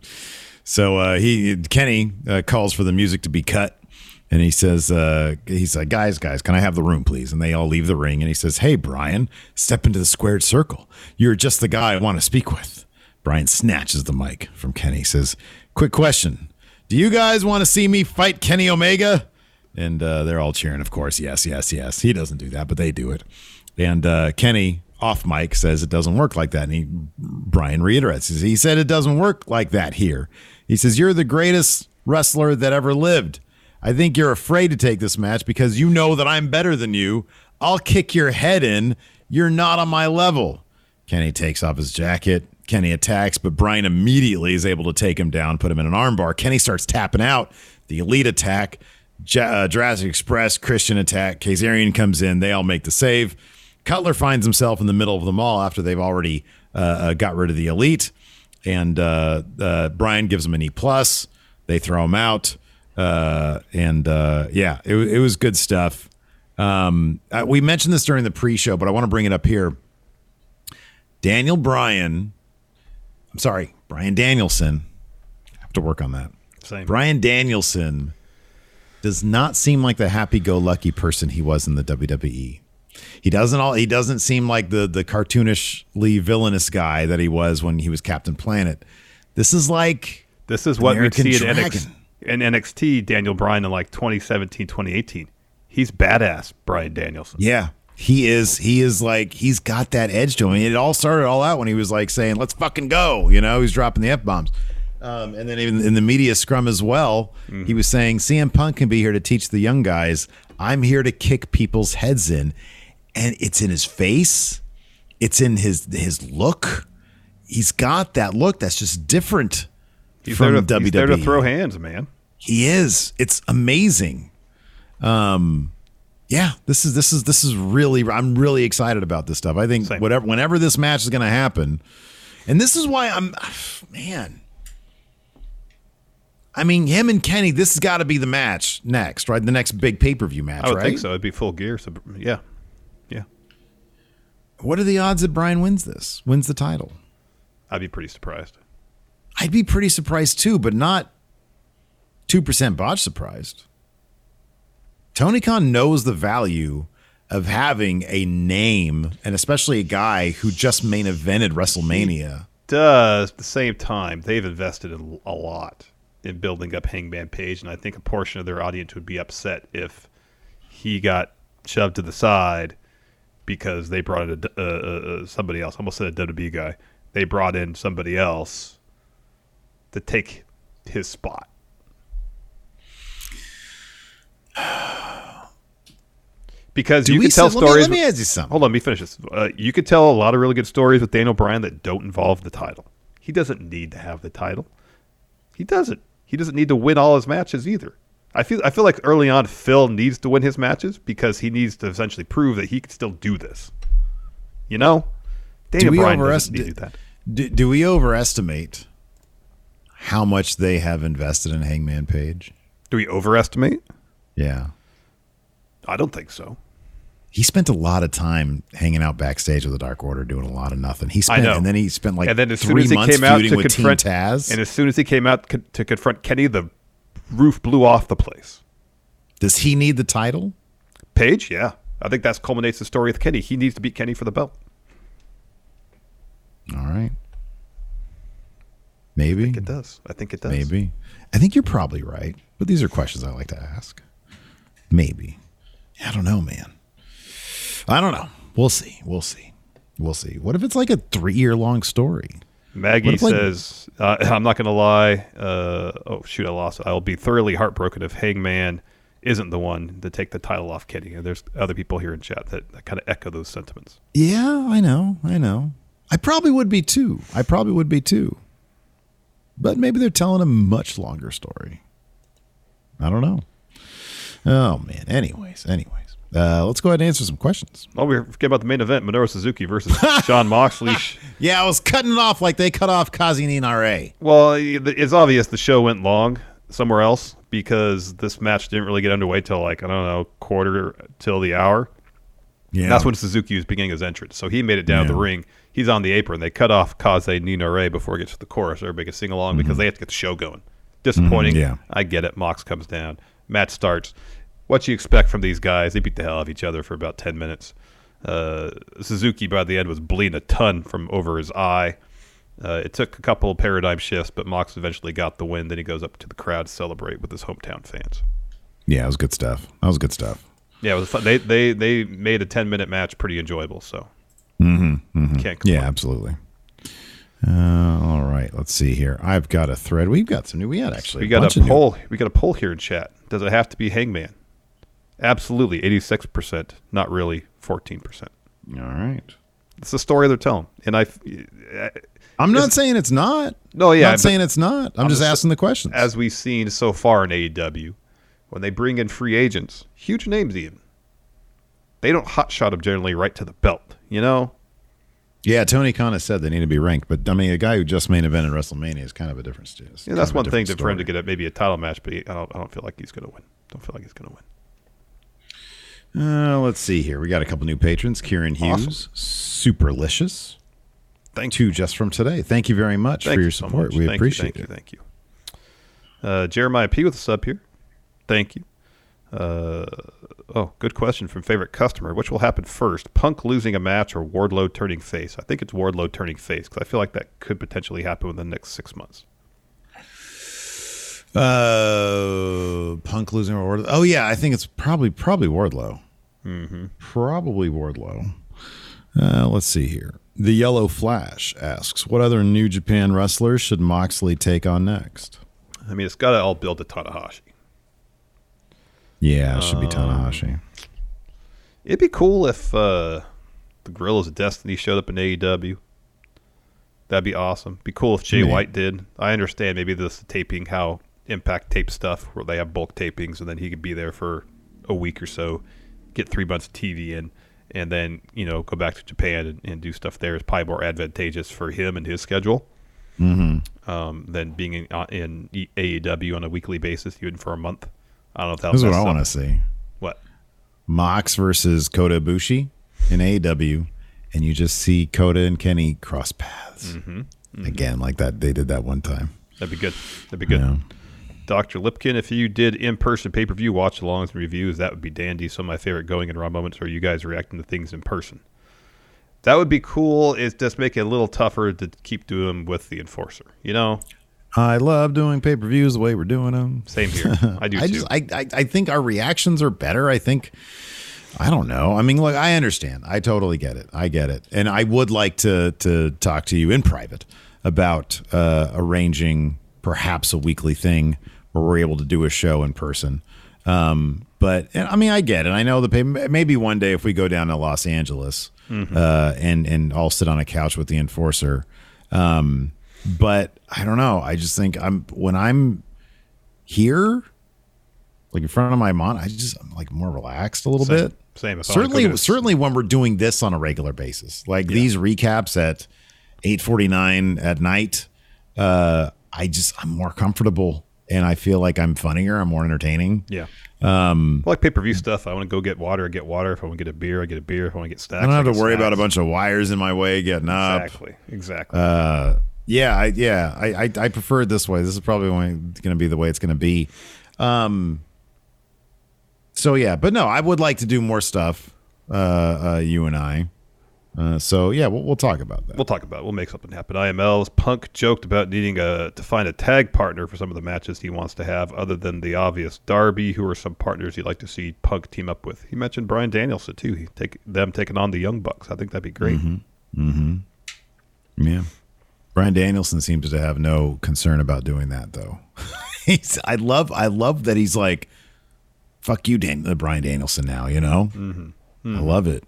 So uh, he Kenny uh, calls for the music to be cut, and he says, uh, "He's like, guys, guys, can I have the room, please?" And they all leave the ring, and he says, "Hey, Bryan, step into the squared circle. You're just the guy I want to speak with." Bryan snatches the mic from Kenny. Says, "Quick question: Do you guys want to see me fight Kenny Omega?" And uh, they're all cheering, of course. Yes, yes, yes. He doesn't do that, but they do it. And uh, Kenny off mic says it doesn't work like that. And he, Bryan reiterates, he said it doesn't work like that here. He says, You're the greatest wrestler that ever lived. I think you're afraid to take this match because you know that I'm better than you. I'll kick your head in. You're not on my level. Kenny takes off his jacket. Kenny attacks, but Bryan immediately is able to take him down, put him in an armbar. Kenny starts tapping out. The elite attack, J- uh, Jurassic Express, Christian attack. Kazarian comes in. They all make the save. Cutler finds himself in the middle of them all after they've already uh, uh, got rid of the elite, and uh, uh, Bryan gives him an E plus. They throw him out, uh, and uh, yeah, it, it was good stuff. Um, uh, we mentioned this during the pre-show, but I want to bring it up here. Daniel Bryan, I'm sorry, Bryan Danielson. I have to work on that. Same. Bryan Danielson does not seem like the happy-go-lucky person he was in the WWE. He doesn't all. He doesn't seem like the the cartoonishly villainous guy that he was when he was Captain Planet. This is like This is what we American see in. NXT, in NXT. Daniel Bryan in like 2017, 2018. He's badass, Bryan Danielson. Yeah, he is. He is like he's got that edge to him. It all started all out when he was like saying, "Let's fucking go," you know. He's dropping the f bombs, um, and then even in the media scrum as well, he was saying, "CM Punk can be here to teach the young guys. I'm here to kick people's heads in," and it's in his face. It's in his his look. He's got that look that's just different He's from there, to, WWE. he's there to throw hands, man. He is. It's amazing. Um yeah, this is this is this is really I'm really excited about this stuff. I think whatever whenever this match is going to happen. And this is why I'm man. I mean, him and Kenny, this has got to be the match next, right? The next big pay-per-view match, I would right? think so. It'd be full gear. So yeah. What are the odds that Bryan wins this? Wins the title? I'd be pretty surprised. I'd be pretty surprised too, but not 2% botch surprised. Tony Khan knows the value of having a name and especially a guy who just main evented WrestleMania. Does at the same time they've invested in a lot in building up Hangman Page, and I think a portion of their audience would be upset if he got shoved to the side because they brought in a, uh, uh, somebody else. I almost said a WWE guy. They brought in somebody else to take his spot. Because Do you can tell see- let me- stories. let me ask you something. Hold on, let me finish this. Uh, you could tell a lot of really good stories with Daniel Bryan that don't involve the title. He doesn't need to have the title. He doesn't. He doesn't need to win all his matches either. I feel I feel like early on Phil needs to win his matches because he needs to essentially prove that he can still do this. You know, Daniel we Bryan overest- do that. Do, do we overestimate how much they have invested in Hangman Page? Do we overestimate? Yeah. I don't think so. He spent a lot of time hanging out backstage with the Dark Order, doing a lot of nothing. He spent, and then he spent like and then as soon as he months came out to with confront Taz. and as soon as he came out co- to confront Kenny, the roof blew off the place. Does he need the title? Page, yeah, I think that culminates the story with Kenny. He needs to beat Kenny for the belt. All right. Maybe I think it does. I think it does. Maybe. I think you're probably right, but these are questions I like to ask. Maybe. I don't know, man. I don't know. We'll see. We'll see. We'll see. What if it's like a three year long story? Maggie What if, like- says, uh, "I'm not going to lie. Uh, oh shoot, I lost. it. I will be thoroughly heartbroken if Hangman isn't the one to take the title off Kenny." And there's other people here in chat that, that kind of echo those sentiments. Yeah, I know. I know. I probably would be too. I probably would be too. But maybe they're telling a much longer story. I don't know. Oh man. Anyways, anyways. Uh, let's go ahead and answer some questions. Oh, we forget about the main event: Minoru Suzuki versus Jon Moxley. Yeah, I was cutting it off like they cut off Kazinin RA. Well, it's obvious the show went long somewhere else because this match didn't really get underway till like I don't know quarter till the hour. Yeah. that's when Suzuki was beginning his entrance. So he made it down Yeah. the ring. He's on the apron. They cut off Kaze ni Nare before it gets to the chorus. Everybody can sing along because they have to get the show going. Disappointing. Mhm, yeah. I get it. Mox comes down. Match starts. What you expect from these guys? They beat the hell out of each other for about ten minutes. Uh, Suzuki by the end was bleeding a ton from over his eye. Uh, it took a couple of paradigm shifts, but Mox eventually got the win. Then he goes up to the crowd to celebrate with his hometown fans. Yeah, it was good stuff. That was good stuff. Yeah, it was fun. They they they made a ten minute match pretty enjoyable. So Mm-hmm, mm-hmm. Can't complain. Yeah, absolutely. Uh, all right, let's see here. I've got a thread. We've got some new. We had actually. we got bunch a of new- poll. We got a poll here in chat. Does it have to be Hangman? Absolutely, eighty six percent. Not really, fourteen percent. All right. It's the story they're telling, and I. I'm not saying it's not. No, yeah, I'm not saying it's not. I'm, just asking the questions. As we've seen so far in AEW, when they bring in free agents, huge names even, they don't hotshot them generally right to the belt. You know, Yeah, Tony Khan has said they need to be ranked, but I mean, a guy who just main evented WrestleMania is kind of a different status. yeah, that's one thing to, for him to get a, maybe a title match, but he, I don't. I don't feel like he's going to win. Don't feel like he's going to win. Uh, let's see here. We got a couple new patrons. Kieran Hughes, Superlicious. Thank Two just from today. Thank you very much Thank for you your so support. much. We Thank appreciate you, it. thank you, Thank you. Uh, Jeremiah P with a sub here. Thank you. Uh, oh, good question from favorite customer. Which will happen first, Punk losing a match or Wardlow turning face? I think it's Wardlow turning face because I feel like that could potentially happen within the next six months. Uh, Punk losing or Wardlow. Oh yeah, I think it's probably probably Wardlow. Mm-hmm. Probably Wardlow. Uh, let's see here. The Yellow Flash asks, "What other New Japan wrestlers should Moxley take on next?" I mean, it's got to all build to Tanahashi. Yeah, it should be Um, Tanahashi. It'd be cool if uh, the Guerrillas of Destiny showed up in AEW. That'd be awesome. Be cool if Jay Yeah. White did. I understand maybe this taping how Impact tape stuff where they have bulk tapings and then he could be there for a week or so, get three months of TV in, and then you know go back to Japan and, and do stuff there is probably more advantageous for him and his schedule Mm-hmm. um, than being in, uh, in AEW on a weekly basis, even for a month. I don't know if that's what I want to see. What? Mox versus Kota Ibushi in AEW, and you just see Kota and Kenny cross paths Mm-hmm. again, like that they did that one time. That'd be good. That'd be good. Dr. Lipkin, if you did in person pay per view watch alongs and reviews, that would be dandy. Some of my favorite going and raw moments are you guys reacting to things in person. That would be cool. It's just make it a little tougher to keep doing with the enforcer. You know, I love doing pay per views the way we're doing them. Same here. I do I too. just I, I I think our reactions are better. I think I don't know. I mean, look, I understand. I totally get it. I get it, and I would like to to talk to you in private about uh, arranging perhaps a weekly thing where we're able to do a show in person. Um, but and, I mean, I get it. I know the pay. Maybe one day if we go down to Los Angeles Mhm. uh, and and all sit on a couch with the enforcer. Um, but I don't know. I just think I'm when I'm here, like in front of my mom, I just I'm like more relaxed a little Same. bit. Same. If I wanna go Certainly, certainly when we're doing this on a regular basis, like these recaps at eight forty nine at night, uh, I just I'm more comfortable and I feel like I'm funnier. I'm more entertaining. Yeah. Um, I like pay per view stuff. I want to go get water, I get water. If I want to get a beer, I get a beer. If I want to get snacks, I don't have get to worry about a bunch of wires in my way getting up. Exactly. Exactly. Uh, yeah, I, yeah, I, I, I prefer it this way. This is probably going to be the way it's going to be. Um, so yeah, but no, I would like to do more stuff. Uh, uh, you and I, Uh, so yeah, we'll, we'll talk about that. We'll talk about it. We'll make something happen. IML's Punk joked about needing a, to find a tag partner for some of the matches he wants to have, other than the obvious Darby, who are some partners he'd like to see Punk team up with. He mentioned Bryan Danielson too. He take them taking on the Young Bucks. I think that'd be great. Mm-hmm. Mm-hmm. Yeah. Bryan Danielson seems to have no concern about doing that, though. he's, I love, I love that he's like, "Fuck you, Dan, uh, Bryan Danielson." Now, you know, Mm-hmm. I love it.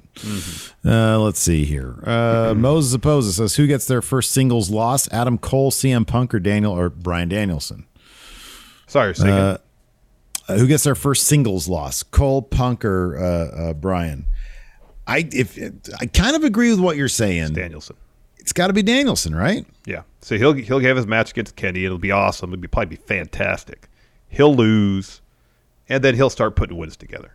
Uh, let's see here. Uh, Moses opposes says, "Who gets their first singles loss? Adam Cole, CM Punk, or Daniel or Bryan Danielson?" Sorry. Uh, uh, who gets their first singles loss? Cole, Punk, or uh, uh, Bryan? I if I kind of agree with what you're saying. Danielson. It's got to be Danielson, right? Yeah. So he'll he'll have his match against Kenny. It'll be awesome. It'll be probably be fantastic. He'll lose, and then he'll start putting wins together,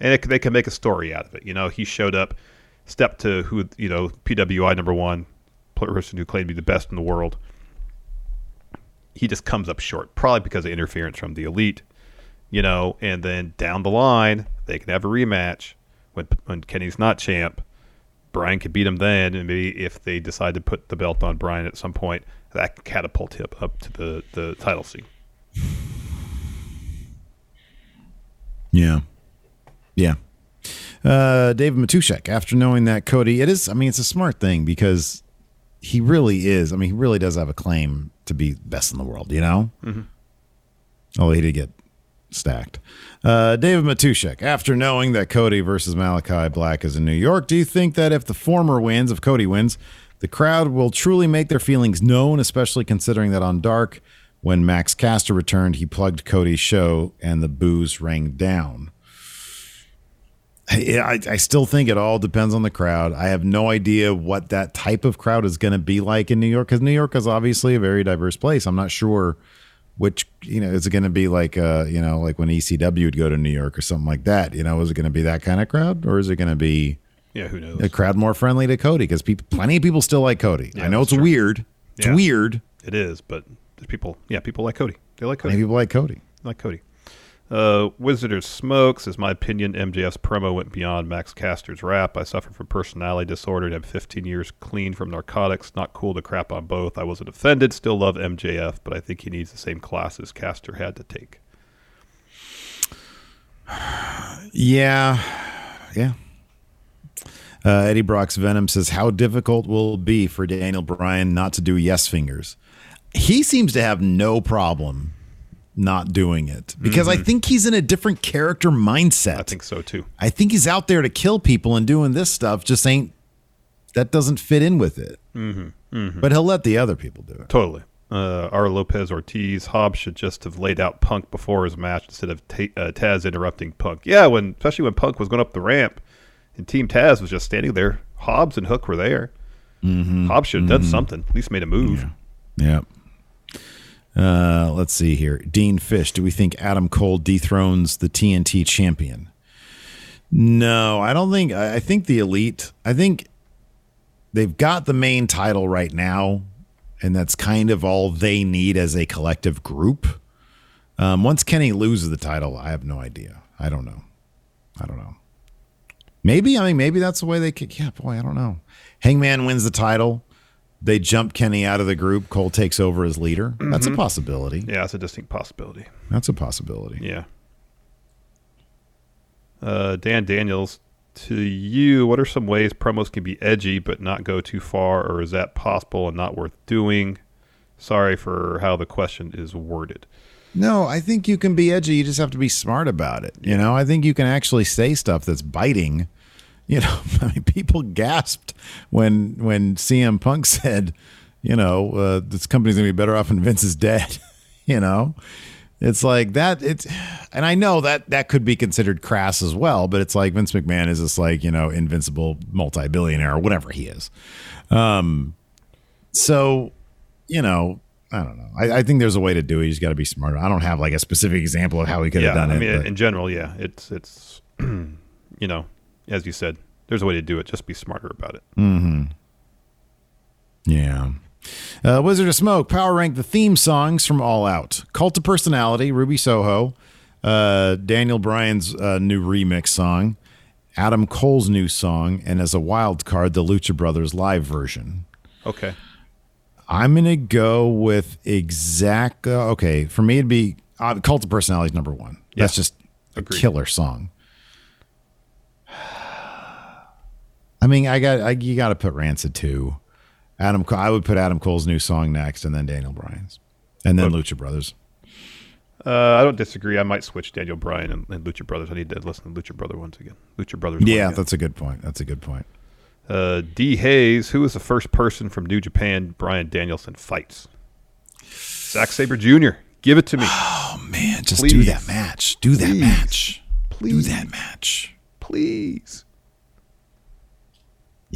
and it, they can make a story out of it. You know, he showed up, stepped to who you know PWI number one person who claimed to be the best in the world. He just comes up short, probably because of interference from the elite. You know, and then down the line they can have a rematch when when Kenny's not champ. Bryan could beat him then, and maybe if they decide to put the belt on Bryan at some point, that catapult him up to the, the title scene. Yeah. Yeah. Uh, David Matushek, after knowing that Cody, it is, I mean, it's a smart thing because he really is. I mean, he really does have a claim to be best in the world, you know? Mhm. Oh, he did get stacked. Uh, David Matushek, after knowing that Cody versus Malakai Black is in New York, do you think that if the former wins, if Cody wins, the crowd will truly make their feelings known, especially considering that on Dark, when Max Caster returned, he plugged Cody's show and the boos rang down? I, I I still think it all depends on the crowd. I have no idea what that type of crowd is going to be like in New York because New York is obviously a very diverse place. I'm not sure which you know is it going to be like uh you know like when ECW would go to New York or something like that. You know, is it going to be that kind of crowd or is it going to be Yeah, who knows? a crowd more friendly to Cody because people plenty of people still like Cody. Yeah, I know it's true. weird. It's Yeah. weird. It is, but there's people, yeah, people like Cody. They like Cody. Many people like Cody. like Cody. Uh, Wizard of Smokes, is my opinion, MJF's promo went beyond Max Caster's rap. I suffer from personality disorder and have 15 years clean from narcotics. Not cool to crap on both. I wasn't offended. Still love MJF, but I think he needs the same classes Caster had to take. Yeah. Yeah. Uh, Eddie Brock's Venom says, How difficult will it be for Daniel Bryan not to do yes fingers? He seems to have no problem not doing it because I Mhm. think he's in a different character mindset. I think so too. I think he's out there to kill people and doing this stuff just ain't, that doesn't fit in with it. Mm-hmm. Mm-hmm. But he'll let the other people do it. Totally. Uh, R. Lopez Ortiz, Hobbs should just have laid out Punk before his match instead of uh, Taz interrupting Punk. Yeah, when especially when Punk was going up the ramp and Team Taz was just standing there. Hobbs and Hook were there. Mm-hmm. Hobbs should have done Mhm. something. At least made a move. Yeah. Uh, let's see here. Dean Fish, do we think Adam Cole dethrones the TNT champion? No, I don't think. I think the elite. I think they've got the main title right now, and that's kind of all they need as a collective group. Um, once Kenny loses the title, I have no idea. I don't know. I don't know. Maybe I mean maybe that's the way they kick. Yeah, boy, I don't know. Hangman wins the title. They jump Kenny out of the group. Cole takes over as leader. That's a Mhm. possibility. Yeah, it's a distinct possibility. That's a possibility. Yeah. Uh, Dan Daniels, to you, what are some ways promos can be edgy but not go too far, or is that possible and not worth doing? Sorry for how the question is worded. No, I think you can be edgy. You just have to be smart about it. You know, I think you can actually say stuff that's biting. You know, I mean, people gasped when when CM Punk said, you know, uh, this company's gonna be better off when Vince is dead. you know, it's like that. It's, and I know that that could be considered crass as well, but it's like Vince McMahon is this like you know invincible multi billionaire or whatever he is. Um, so you know. I don't know. I, I think there's a way to do it. You just got to be smarter. I don't have like a specific example of how he could yeah, have done I it. I mean, in general, yeah, it's it's you know, as you said, there's a way to do it. Just be smarter about it. hmm Yeah. Uh, Wizard of Smoke power rank the theme songs from All Out. Cult of Personality, Ruby Soho, uh, Daniel Bryan's uh, new remix song, Adam Cole's new song, and as a wild card, the Lucha Brothers live version. Okay. I'm gonna go with exact. Uh, okay, for me it'd be uh, Cult of Personality is number one. That's just a Agreed. killer song. I mean, I got I, you got to put Rancid too. Adam, I would put Adam Cole's new song next, and then Daniel Bryan's, and then Lucha Brothers. Uh, I don't disagree. I might switch Daniel Bryan and, and Lucha Brothers. I need to listen to Lucha Brother once again. Lucha Brothers. Yeah, again. that's a good point. That's a good point. Uh, D. Hayes, who was the first person from New Japan Bryan Danielson fights? Zack Sabre Jr. Give it to me. Oh man, just do that match. Do that Please. match. Please. Do that match. Please.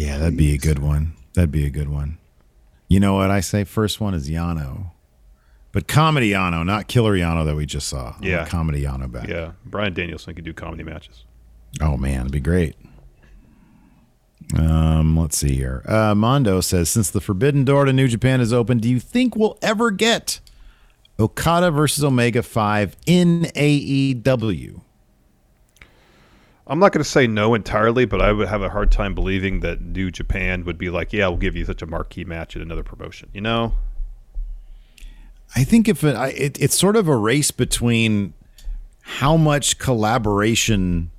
Yeah, that'd be a good one. That'd be a good one. You know what I say? First one is Yano, but comedy Yano, not killer Yano that we just saw. Yeah. comedy Yano back. Yeah, Bryan Danielson could do comedy matches. Oh man, it'd be great. Um, let's see here. Uh, Mondo says, since the forbidden door to New Japan is open, do you think we'll ever get Okada versus Omega Five in AEW? I'm not going to say no entirely, but I would have a hard time believing that New Japan would be like, "Yeah, we'll give you such a marquee match at another promotion." You know? I think if it, I, it, it's sort of a race between how much collaboration.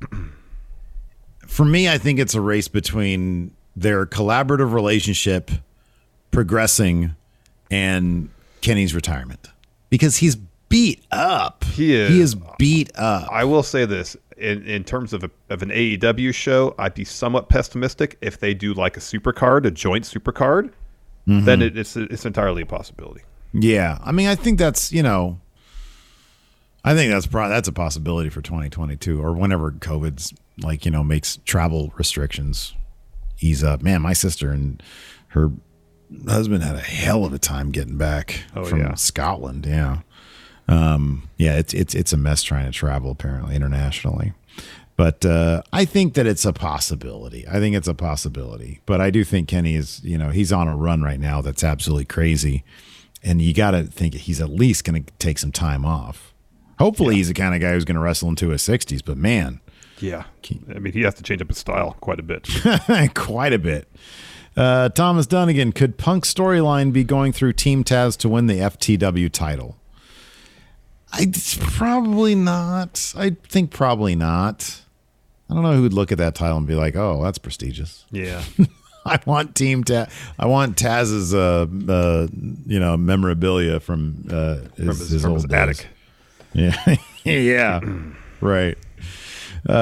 For me, I think it's a race between their collaborative relationship progressing and Kenny's retirement because he's beat up. He is. He is beat up. I will say this: in in terms of a, of an AEW show, I'd be somewhat pessimistic if they do like a super card, a joint super card. Mm-hmm. Then it, it's it's entirely a possibility. Yeah, I mean, I think that's you know, I think that's pro- that's a possibility for 2022 or whenever COVID's like you know makes travel restrictions ease up. Man, my sister and her husband had a hell of a time getting back Oh, from yeah. Scotland. Yeah, um, yeah, it's it's it's a mess trying to travel apparently internationally. But uh, I think that it's a possibility. I think it's a possibility. But I do think Kenny is, you know, he's on a run right now that's absolutely crazy. And you got to think he's at least going to take some time off. Hopefully, he's the kind of guy who's going to wrestle into his 60s. But man, Yeah, I mean, he has to change up his style quite a bit. quite a bit. Uh, Thomas Dunnigan, could Punk's storyline be going through Team Taz to win the FTW title? I probably not. I think probably not. I don't know who would look at that title and be like, "Oh, that's prestigious." Yeah. I want Team Taz. I want Taz's, uh, uh, you know, memorabilia from uh, his, his- his from old his attic. Yeah, yeah, right. Uh,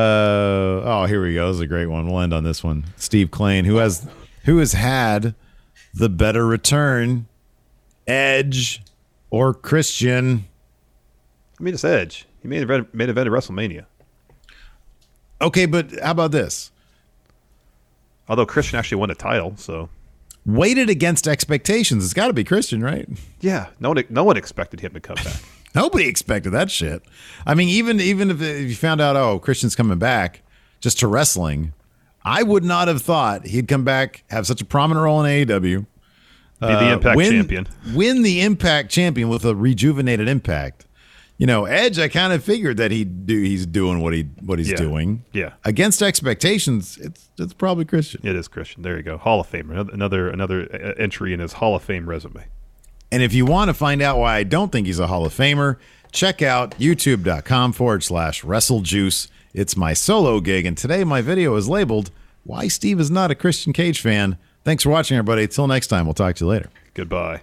oh, here we go. This is a great one. We'll end on this one. Steve Klain, who has who has had the better return, Edge or Christian? I mean, it's Edge. He made event, made event at WrestleMania. Okay, but how about this? Although Christian actually won a title, so Weighted against expectations. It's got to be Christian, right? yeah, no one no one expected him to come back. Nobody expected that shit. I mean, even even if, if you found out, oh, Christian's coming back just to wrestling, I would not have thought he'd come back, have such a prominent role in AEW, Be the uh, Impact win, champion. win the Impact champion with a rejuvenated Impact. You know, Edge. I kind of figured that he'd do. He's doing what he what he's Yeah. doing. Yeah. Against expectations, it's it's probably Christian. It is Christian. There you go. Hall of Famer. Another another, another uh, entry in his Hall of Fame resume. And if you want to find out why I don't think he's a Hall of Famer, check out youtube.com forward slash WrestleJuice. It's my solo gig, and today my video is labeled Why Steve is Not a Christian Cage Fan. Thanks for watching, everybody. Till next time, we'll talk to you later. Goodbye.